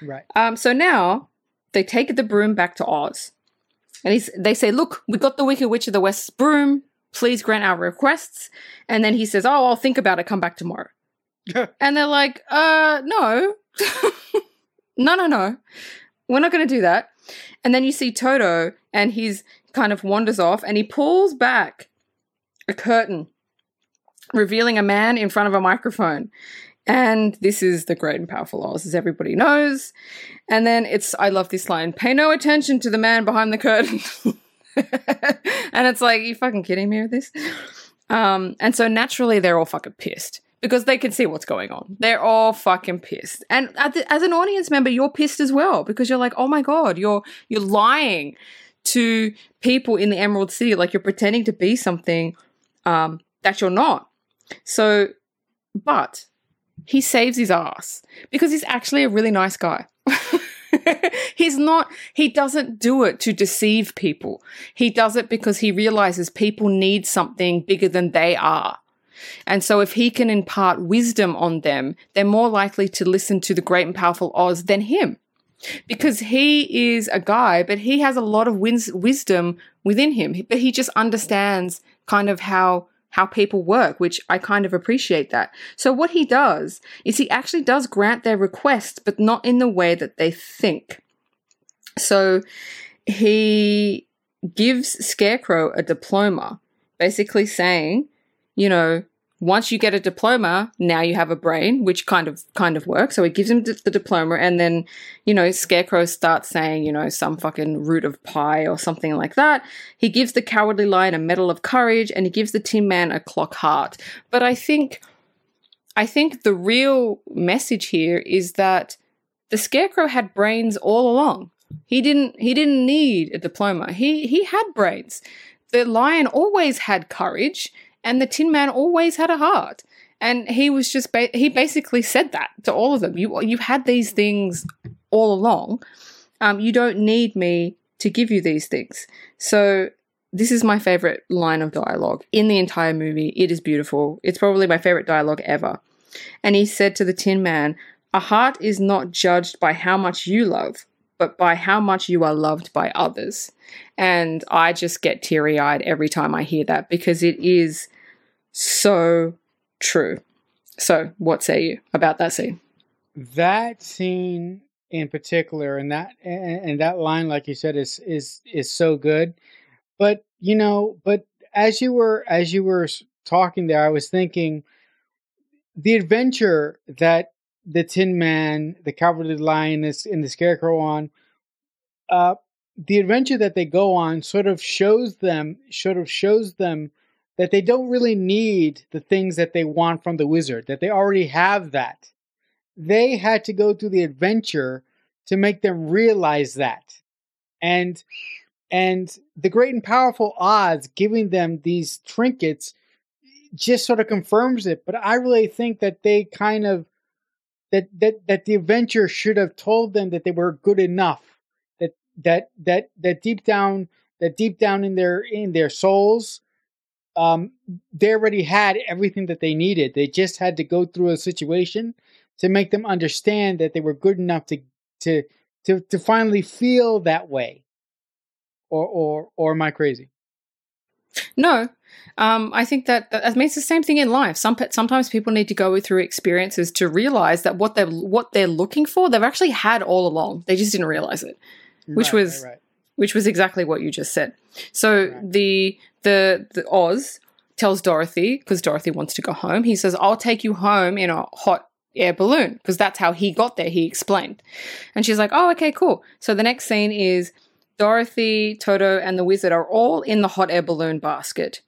Right. Um, so now they take the broom back to Oz, and he's, they say, "Look, we got the Wicked Witch of the West's broom. Please grant our requests." And then he says, "Oh, I'll think about it. Come back tomorrow." [LAUGHS] and they're like, "Uh, no, [LAUGHS] no, no, no, we're not going to do that." And then you see Toto, and he's kind of wanders off, and he pulls back a curtain, revealing a man in front of a microphone. And this is the great and powerful Oz, as everybody knows. And then it's, I love this line pay no attention to the man behind the curtain. [LAUGHS] [LAUGHS] and it's like, you fucking kidding me with this? Um, and so naturally, they're all fucking pissed because they can see what's going on. They're all fucking pissed. And as, an audience member, you're pissed as well because you're like, oh my God, you're, you're lying to people in the Emerald City. Like you're pretending to be something um, that you're not. So, but he saves his ass because he's actually a really nice guy. [LAUGHS] [LAUGHS] he's not, he doesn't do it to deceive people. He does it because he realizes people need something bigger than they are. And so, if he can impart wisdom on them, they're more likely to listen to the great and powerful Oz than him. Because he is a guy, but he has a lot of wins- wisdom within him. But he just understands kind of how how people work, which I kind of appreciate that. So what he does is he actually does grant their requests, but not in the way that they think. So he gives Scarecrow a diploma, basically saying, you know, once you get a diploma, now you have a brain, which kind of kind of works. So he gives him the diploma, and then you know Scarecrow starts saying, you know, some fucking root of pie or something like that. He gives the Cowardly Lion a medal of courage, and he gives the Tin Man a clock heart. But I think, I think the real message here is that the Scarecrow had brains all along. He didn't. He didn't need a diploma. He he had brains. The lion always had courage and the Tin Man always had a heart. And he was just ba- he basically said that to all of them. You you've had these things all along. Um, you don't need me to give you these things. So this is my favorite line of dialogue in the entire movie. It is beautiful. It's probably my favorite dialogue ever. And he said to the Tin Man, "A heart is not judged by how much you love, but by how much you are loved by others." And I just get teary eyed every time I hear that because it is so true. So, what say you about that scene? That scene in particular, and that and, and that line, like you said, is is is so good. But you know, but as you were as you were talking there, I was thinking the adventure that the Tin Man, the Cowardly Lion, and the Scarecrow on, uh, the adventure that they go on sort of shows them, sort of shows them that they don't really need the things that they want from the wizard, that they already have that. They had to go through the adventure to make them realize that. And and the great and powerful Oz giving them these trinkets just sort of confirms it. But I really think that they kind of that that that the adventure should have told them that they were good enough. That that that that deep down that deep down in their in their souls um, they already had everything that they needed. They just had to go through a situation to make them understand that they were good enough to to to to finally feel that way. Or or or am I crazy? No, um, I think that, that I mean it's the same thing in life. Some sometimes people need to go through experiences to realize that what they're what they're looking for they've actually had all along. They just didn't realize it, which Right, was right, right. which was exactly what you just said. So the the the Oz tells Dorothy because Dorothy wants to go home. He says, "I'll take you home in a hot air balloon because that's how he got there." He explained, and she's like, "Oh, okay, cool." So the next scene is Dorothy, Toto, and the wizard are all in the hot air balloon basket.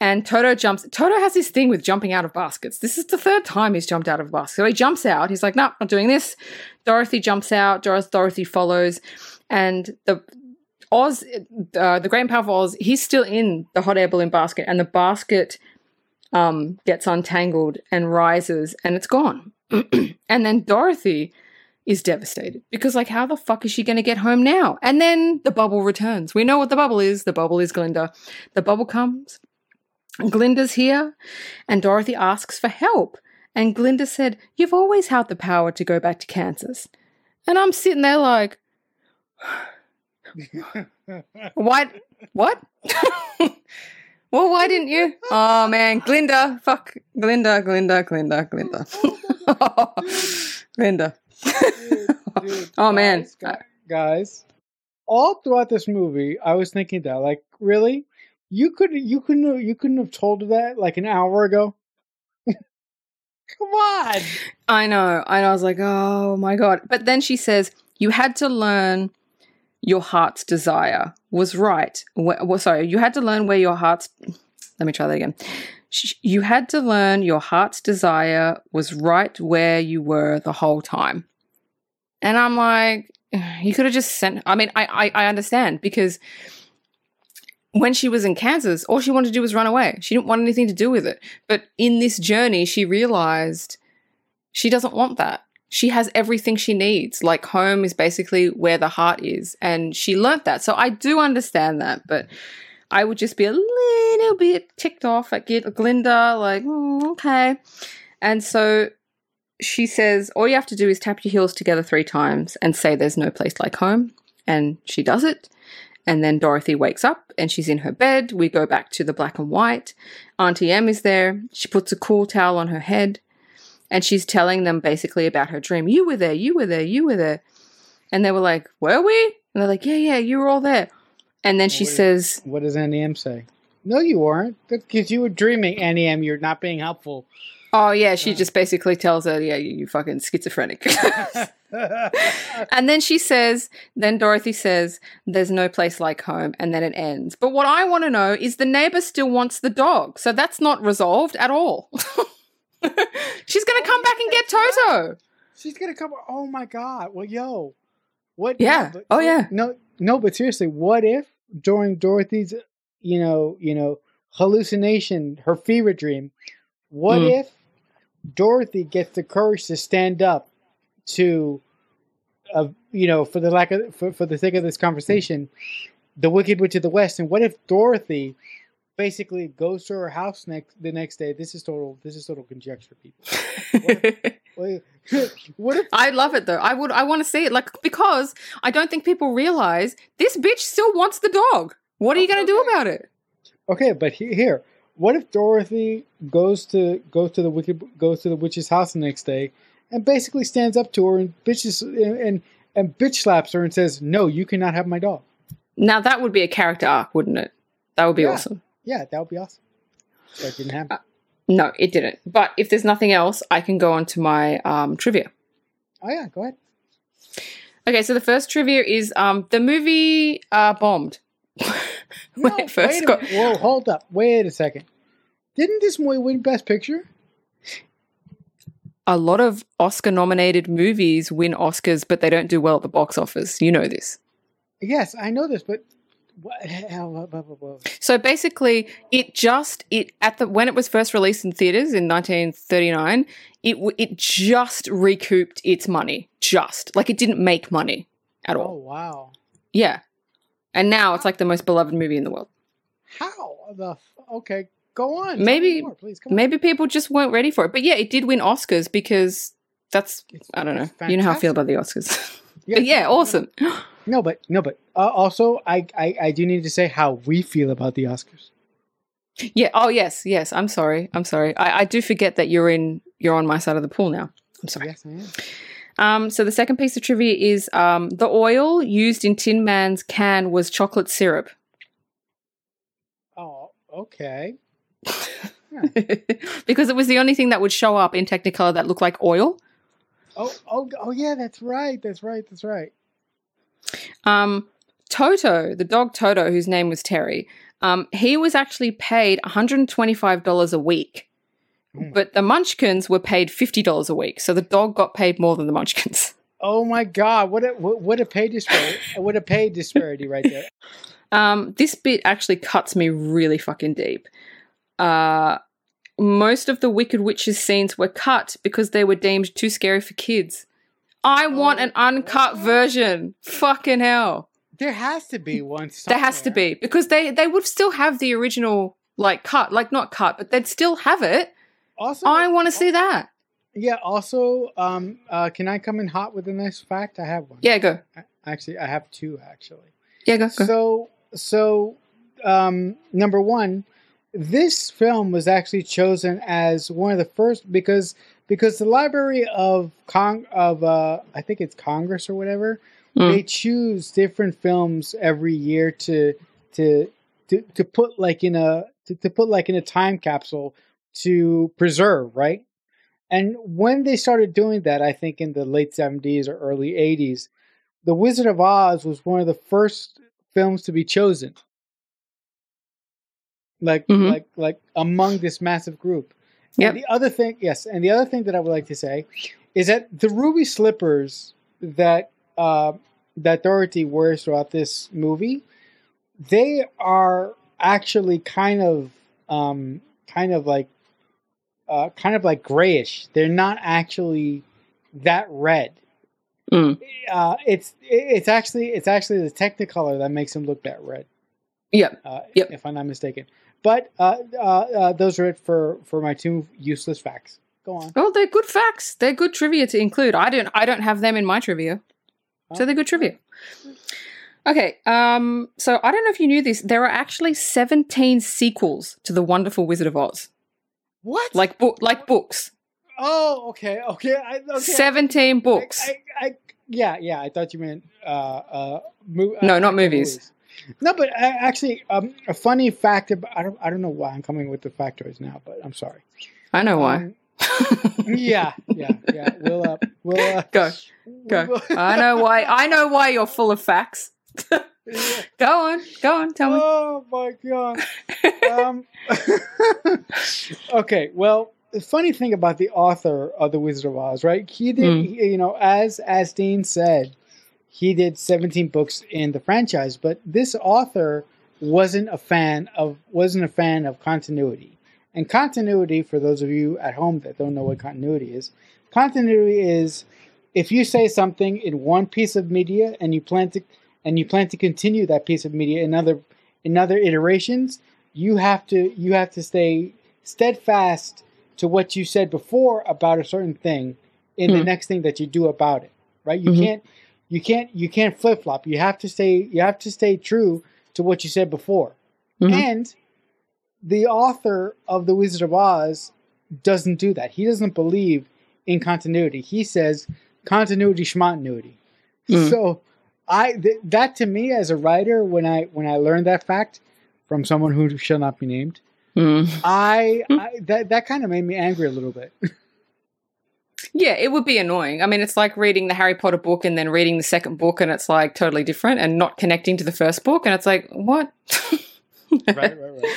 And Toto jumps. Toto has this thing with jumping out of baskets. This is the third time he's jumped out of a basket. So he jumps out. He's like, "No, not doing this." Dorothy jumps out. Dor- Dorothy follows, and the Oz, uh, the great and powerful Oz, he's still in the hot air balloon basket, and the basket um, gets untangled and rises, and it's gone. [CLEARS THROAT] and then Dorothy is devastated because, like, how the fuck is she going to get home now? And then the bubble returns. We know what the bubble is. The bubble is Glinda. The bubble comes. Glinda's here, and Dorothy asks for help. And Glinda said, You've always had the power to go back to Kansas. And I'm sitting there like, [LAUGHS] What? What? [LAUGHS] well, why didn't you? Oh, man. Glinda. Fuck. Glinda, Glinda, Glinda, Glinda. [LAUGHS] Glinda. Dude, dude, Oh, man. guys, gu- guys, all throughout this movie, I was thinking that, like, really, you could you couldn't you couldn't have told her that like an hour ago. [LAUGHS] Come on. I know. And I was like, oh my God. But then she says, you had to learn your heart's desire was right. Wh- well, sorry, you had to learn where your heart's. Let me try that again. You had to learn your heart's desire was right where you were the whole time. And I'm like, [SIGHS] you could have just sent. I mean, I, I, I understand because when she was in Kansas, all she wanted to do was run away. She didn't want anything to do with it. But in this journey, she realized she doesn't want that. She has everything she needs. Like home is basically where the heart is. And she learnt that. So I do understand that. But I would just be a little bit ticked off at Glinda, like, "Mm, okay. And so she says, all you have to do is tap your heels together three times and say there's no place like home. And she does it. And then Dorothy wakes up and she's in her bed. We go back to the black and white. Auntie M is there. She puts a cool towel on her head and she's telling them basically about her dream. You were there, you were there, you were there. And they were like, Were we? And they're like, Yeah, yeah, you were all there. And then she What says, What does Auntie M say? No, you weren't. Because you were dreaming, Auntie M. You're not being helpful. Oh, yeah, she uh. just basically tells her, Yeah, you, you fucking schizophrenic. [LAUGHS] [LAUGHS] [LAUGHS] and then she says, Then Dorothy says, There's no place like home. And then it ends. But what I want to know is the neighbor still wants the dog. So that's not resolved at all. [LAUGHS] She's going to come back and get Toto. She's gonna come. Oh my god. Well, yo, what? Yeah. no, Oh, yeah. No, no. But seriously, what if during Dorothy's, you know, you know, hallucination, her fever dream, what Mm. if Dorothy gets the courage to stand up to, uh, you know, for the lack of for, for the sake of this conversation, the Wicked Witch of the West, and what if Dorothy basically goes to her house next the next day? This is total. This is total conjecture, people. [LAUGHS] What- what if I love it though. I would I want to see it like because I don't think people realize this bitch still wants the dog. What are you going to do about it? Okay, but he- here, what if Dorothy goes to goes to the wicked goes to the witch's house the next day and basically stands up to her and bitches and and, and bitch slaps her and says, "No, you cannot have my dog." Now that would be a character arc, wouldn't it? That would be Yeah. awesome. Yeah, that would be awesome. That didn't happen. No, it didn't. But if there's nothing else, I can go on to my um, trivia. oh yeah, go ahead. Okay, so the first trivia is um, the movie uh, bombed. [LAUGHS] when No, it first wait a got, minute. Whoa, hold up. Wait a second. Didn't this movie win Best Picture? A lot of Oscar nominated movies win Oscars, but they don't do well at the box office. You know this. Yes, I know this, but. So basically, it just it at the when it was first released in theaters in 1939, it it just recouped its money, just like it didn't make money at all. Oh wow. Yeah, and now it's like the most beloved movie in the world. How the? F- okay, go on. Maybe- more, please. On. Maybe people just weren't ready for it, but yeah, it did win Oscars because that's It's- I don't know. it's You know how I feel about the Oscars. Yeah, but yeah, awesome. [GASPS] No, but no, but uh, also, I, I I do need to say how we feel about the Oscars. Yeah. Oh yes, yes. I'm sorry. I'm sorry. I, I do forget that you're in. You're on my side of the pool now. I'm sorry. Yes, I am. Um, so the second piece of trivia is um, the oil used in Tin Man's can was chocolate syrup. Oh, okay. [LAUGHS] because it was the only thing that would show up in Technicolor that looked like oil. Oh, oh, oh, yeah. That's right. That's right. That's right. Um, Toto, the dog Toto, whose name was Terry, um, he was actually paid $125 a week. My- But the Munchkins were paid $50 a week. So the dog got paid more than the Munchkins. [LAUGHS] Oh my god! What a what, what a pay disparity! what a pay disparity right there. [LAUGHS] Um, this bit actually cuts me really fucking deep. Uh, most of the Wicked Witches scenes were cut because they were deemed too scary for kids. I want an uncut version. Fucking hell. There has to be one. There has to be because they they would still have the original like cut, like not cut, but they'd still have it. Also, I want to see that. Yeah. Also, um, uh, can I come in hot with the next fact? I have one. Yeah, go. I, Actually, I have two. Actually. Yeah, go. go. So, so, um, number one, this film was actually chosen as one of the first because because the Library of Cong of uh, I think it's Congress or whatever Mm. they choose different films every year to to to, to put like in a to, to put like in a time capsule to preserve right and when they started doing that i think in the late 70s or early 80s the wizard of oz was one of the first films to be chosen like Mhm. like like among this massive group Yeah. the other thing yes and the other thing that i would like to say is that the ruby slippers that uh, that dorothy wears throughout this movie they are actually kind of um kind of like uh kind of like grayish they're not actually that red Mm. uh it's it's actually it's actually the technicolor that makes them look that red Yep. uh, Yep. if i'm not mistaken but uh, uh, uh those are it for for my two useless facts go on Well, they're good facts. They're good trivia to include. I don't. I don't have them in my trivia, so they're good trivia. Okay. Um. So I don't know if you knew this. There are actually seventeen sequels to the Wonderful Wizard of Oz. what Like book. Like books. oh okay okay, I, okay. Seventeen books. I, I, yeah, yeah. I thought you meant uh, uh, mo- No, uh, not actual movies. No, but uh, actually, um, a funny fact. About, I don't. I don't know why I'm coming with the factoids now, but I'm sorry. I know why. Um, yeah, yeah, yeah. We'll. Uh, we'll. Uh, Go, go. we'll- [LAUGHS] I know why. I know why you're full of facts. Go on. Go on. Tell me. Oh my god. um, [LAUGHS] okay, well, the funny thing about the author of the Wizard of Oz, right? He did, Mm. he- you know, as as Dean said, he did 17 books in the franchise, but this author wasn't a fan of wasn't a fan of continuity. And continuity, for those of you at home that don't know what continuity is, continuity is if you say something in one piece of media and you plan to and you plan to continue that piece of media in other in other iterations, you have to you have to stay steadfast to what you said before about a certain thing in the Hmm. next thing that you do about it. Right? You Mhm. can't you can't you can't flip flop. You have to stay you have to stay true to what you said before. Mhm. And the author of The Wizard of Oz doesn't do that. He doesn't believe in continuity. He says continuity schmontinuity. Mm. So I th- that to me as a writer when I when I learned that fact from someone who shall not be named, Mm. I, I that that kind of made me angry a little bit. [LAUGHS] Yeah, it would be annoying. I mean, it's like reading the Harry Potter book and then reading the second book, and it's like totally different and not connecting to the first book, and it's like what? right, right, [LAUGHS] right.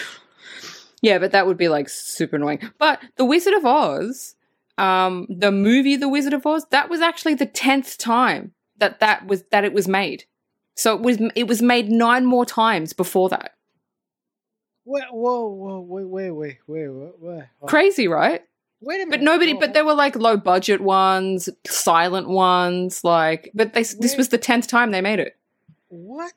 Yeah, but that would be like super annoying. But The Wizard of Oz, um, the movie The Wizard of Oz, that was actually the tenth time that that was that it was made. So it was it was made nine more times before that. Wait, whoa, whoa, wait, wait, wait, wait, wait, wait. Crazy, right? Wait a minute. But nobody. But there were like low budget ones, silent ones. Like, but they this was the tenth time they made it. What?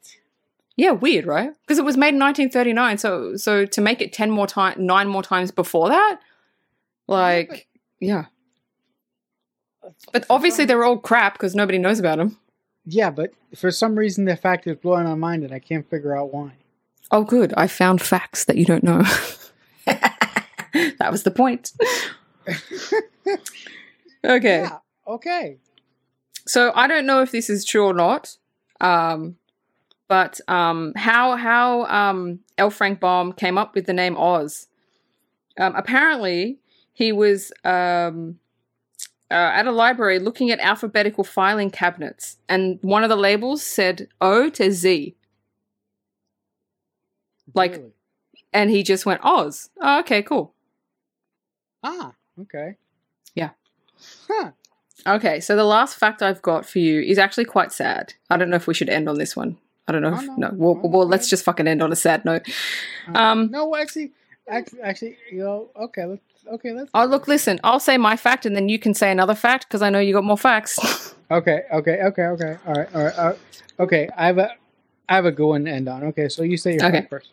Yeah, weird, right? Because it was made in 1939. So so to make it ten more time, nine more times before that, like yeah. But obviously they're all crap because nobody knows about them. Yeah, but for some reason the fact is blowing my mind and I can't figure out why. Oh, good. I found facts that you don't know. [LAUGHS] that was the point. [LAUGHS] okay. Yeah. Okay. So I don't know if this is true or not. Um, but um, how how um, L. Frank Baum came up with the name Oz? Um, apparently, he was um, uh, at a library looking at alphabetical filing cabinets, and one of the labels said O to Z, Like- Really? and he just went Oz. Oh, okay, cool. Ah, okay. Yeah. Huh. Okay, so the last fact I've got for you is actually quite sad. I don't know if we should end on this one. I don't know. Oh, if, no. no, well, Oh, well, let's just fucking end on a sad note. Um, no, actually, actually, actually, you know, okay, let's, okay, let's. Oh, look, listen, I'll say my fact and then you can say another fact because I know you got more facts. [LAUGHS] Okay, okay, okay, okay. All right, all right. All right. Okay, I have a, I have a good one to end on. Okay, so you say your Okay. fact first.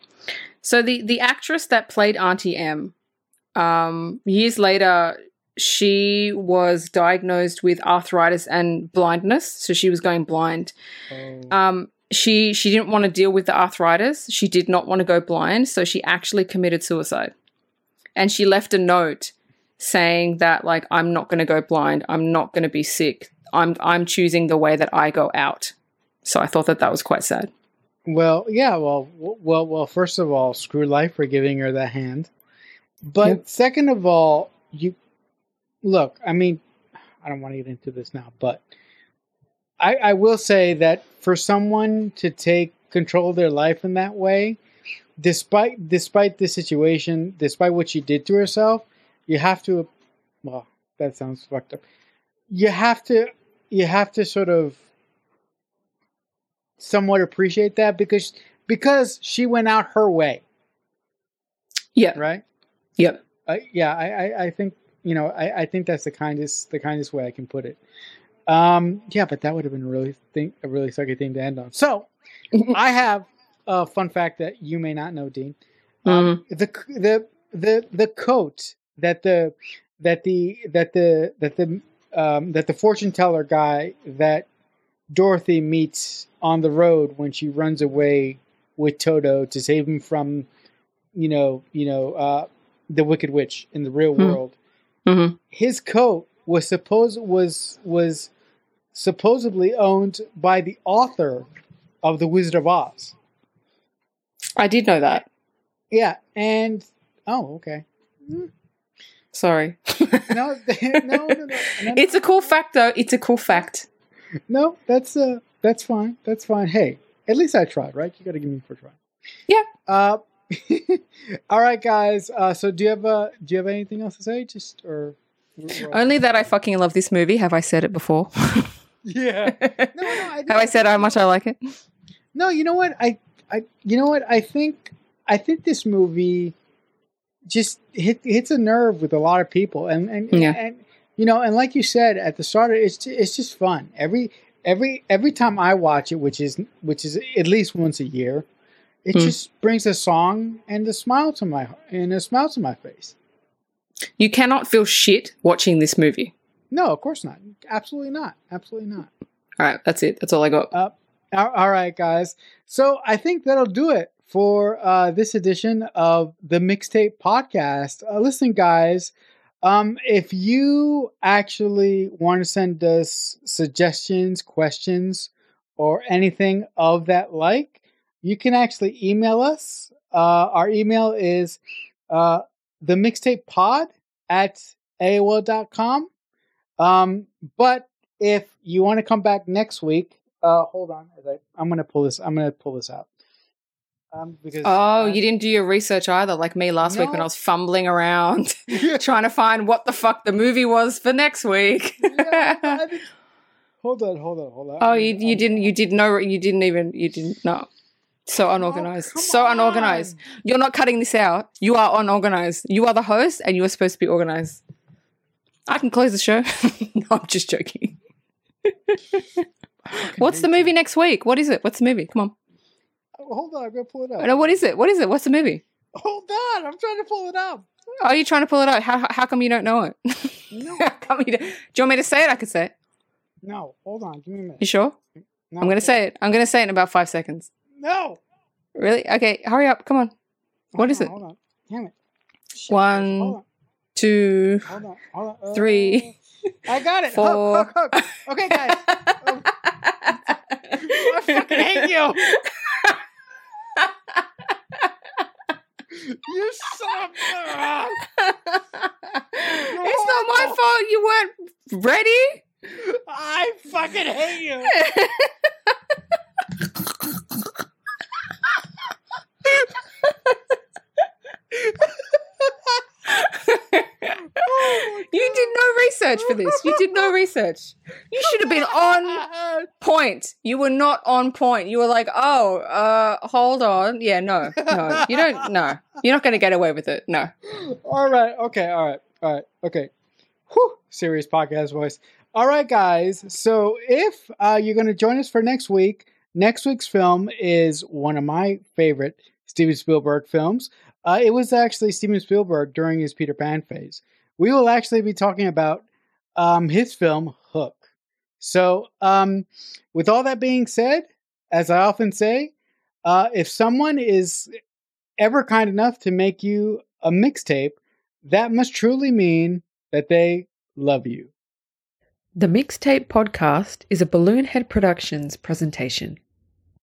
So the the actress that played Auntie M, um, years later, she was diagnosed with arthritis and blindness. So she was going blind. Oh, Um, she she didn't want to deal with the arthritis. She did not want to go blind, so she actually committed suicide. And she left a note saying that like I'm not going to go blind. I'm not going to be sick. I'm I'm choosing the way that I go out. So I thought that that was quite sad. well, yeah, well, well, well. First of all, screw life for giving her that hand. But Yep. second of all, you look. I mean, I don't want to get into this now, but I, I will say that for someone to take control of their life in that way, despite despite the situation, despite what she did to herself, you have to. Well, that sounds fucked up. You have to. You have to sort of somewhat appreciate that because because she went out her way, Yeah. right? Yep. Uh, yeah, I, I, I think you know I, I think that's the kindest the kindest way I can put it. Um, yeah, but that would have been a really think a really sucky thing to end on. So [LAUGHS] I have a fun fact that you may not know, Dean. Um, the the the the coat that the that the that the that the um, that the fortune teller guy that Dorothy meets on the road when she runs away with Toto to save him from, you know, you know, uh, the Wicked Witch in the real Hmm. world. Mhm. His coat was supposed was was supposedly owned by the author of the Wizard of Oz. I did know that. Yeah, and oh, okay. Sorry. [LAUGHS] [LAUGHS] No, no, no, no. It's a cool fact, though. It's a cool fact. No, that's uh that's fine. That's fine. Hey, at least I tried, right? You got to give me for try. Yeah. Uh, [LAUGHS] all right, guys. Uh, so do you have uh, do you have anything else to say? Just or Only that I fucking love this movie. Have I said it before? [LAUGHS] yeah. Have [LAUGHS] No, no. I, I said how much I like it? No, you know what? I I you know what? I think I think this movie just hit hits a nerve with a lot of people, and and Yeah. and you know, and like you said at the start, it's it's just fun. Every every every time I watch it, which is which is at least once a year, it Hmm. just brings a song and a smile to my and a smile to my face. You cannot feel shit watching this movie. No, of course not. Absolutely not. Absolutely not. All right, that's it. That's all I got. Uh, all all right, guys. So I think that'll do it for uh, this edition of the Mixtape Podcast. Uh, listen, guys, um, if you actually want to send us suggestions, questions, or anything of that like, you can actually email us. Uh, our email is uh, the mixtape pod at AOL.com. Um, but if you want to come back next week, uh, hold on. as I, I'm gonna pull this. I'm gonna pull this out. Um, because Oh, I- you didn't do your research either, like me last week when I was fumbling around [LAUGHS] [LAUGHS] trying to find what the fuck the movie was for next week. Yeah, [LAUGHS] hold on, hold on, hold on. oh, you you didn't you did know you didn't even you didn't know. So oh, unorganized. Oh, so unorganized. on. You're not cutting this out. You are unorganized. You are the host and you are supposed to be organized. I can close the show. [LAUGHS] no, I'm just joking. What's the movie next week? What is it? What's the movie? Come on. Oh, hold on, I'm gonna pull it up. No, what is it? What is it? What's the movie? Hold on, I'm trying to pull it up. Are you trying to pull it out? How, how come you don't know it? No, [LAUGHS] come you don't, do you want me to say it? I could say it. no, hold on. Give me a minute. You sure? No, I'm going to say it. I'm going to say it in about five seconds. No. Really? Okay, hurry up. Come on. What Hold is it? Hold on. Damn it. Shit, One, Hold on. Two. Hold on. Hold on. Uh, three, I got it. four. Hook, hook, hook. Okay, guys. [LAUGHS] I fucking hate you. You son of a. it's not my fault you weren't ready. I fucking hate you. [LAUGHS] [LAUGHS] you did no research. for this. You did no research. You should have been on point. You were not on point. You were like, oh, uh, hold on. Yeah, no, no. You don't, no. You're not going to get away with it. No. All right. Okay. All right. All right. Okay. Whew. Serious podcast voice. All right, guys. So if uh, you're going to join us for next week, next week's film is one of my favorite Steven Spielberg films. Uh, it was actually Steven Spielberg during his Peter Pan phase. We will actually be talking about um, his film Hook. So, um, with all that being said, as I often say, uh, if someone is ever kind enough to make you a mixtape, that must truly mean that they love you. The Mixtape Podcast is a Balloonhead Productions presentation.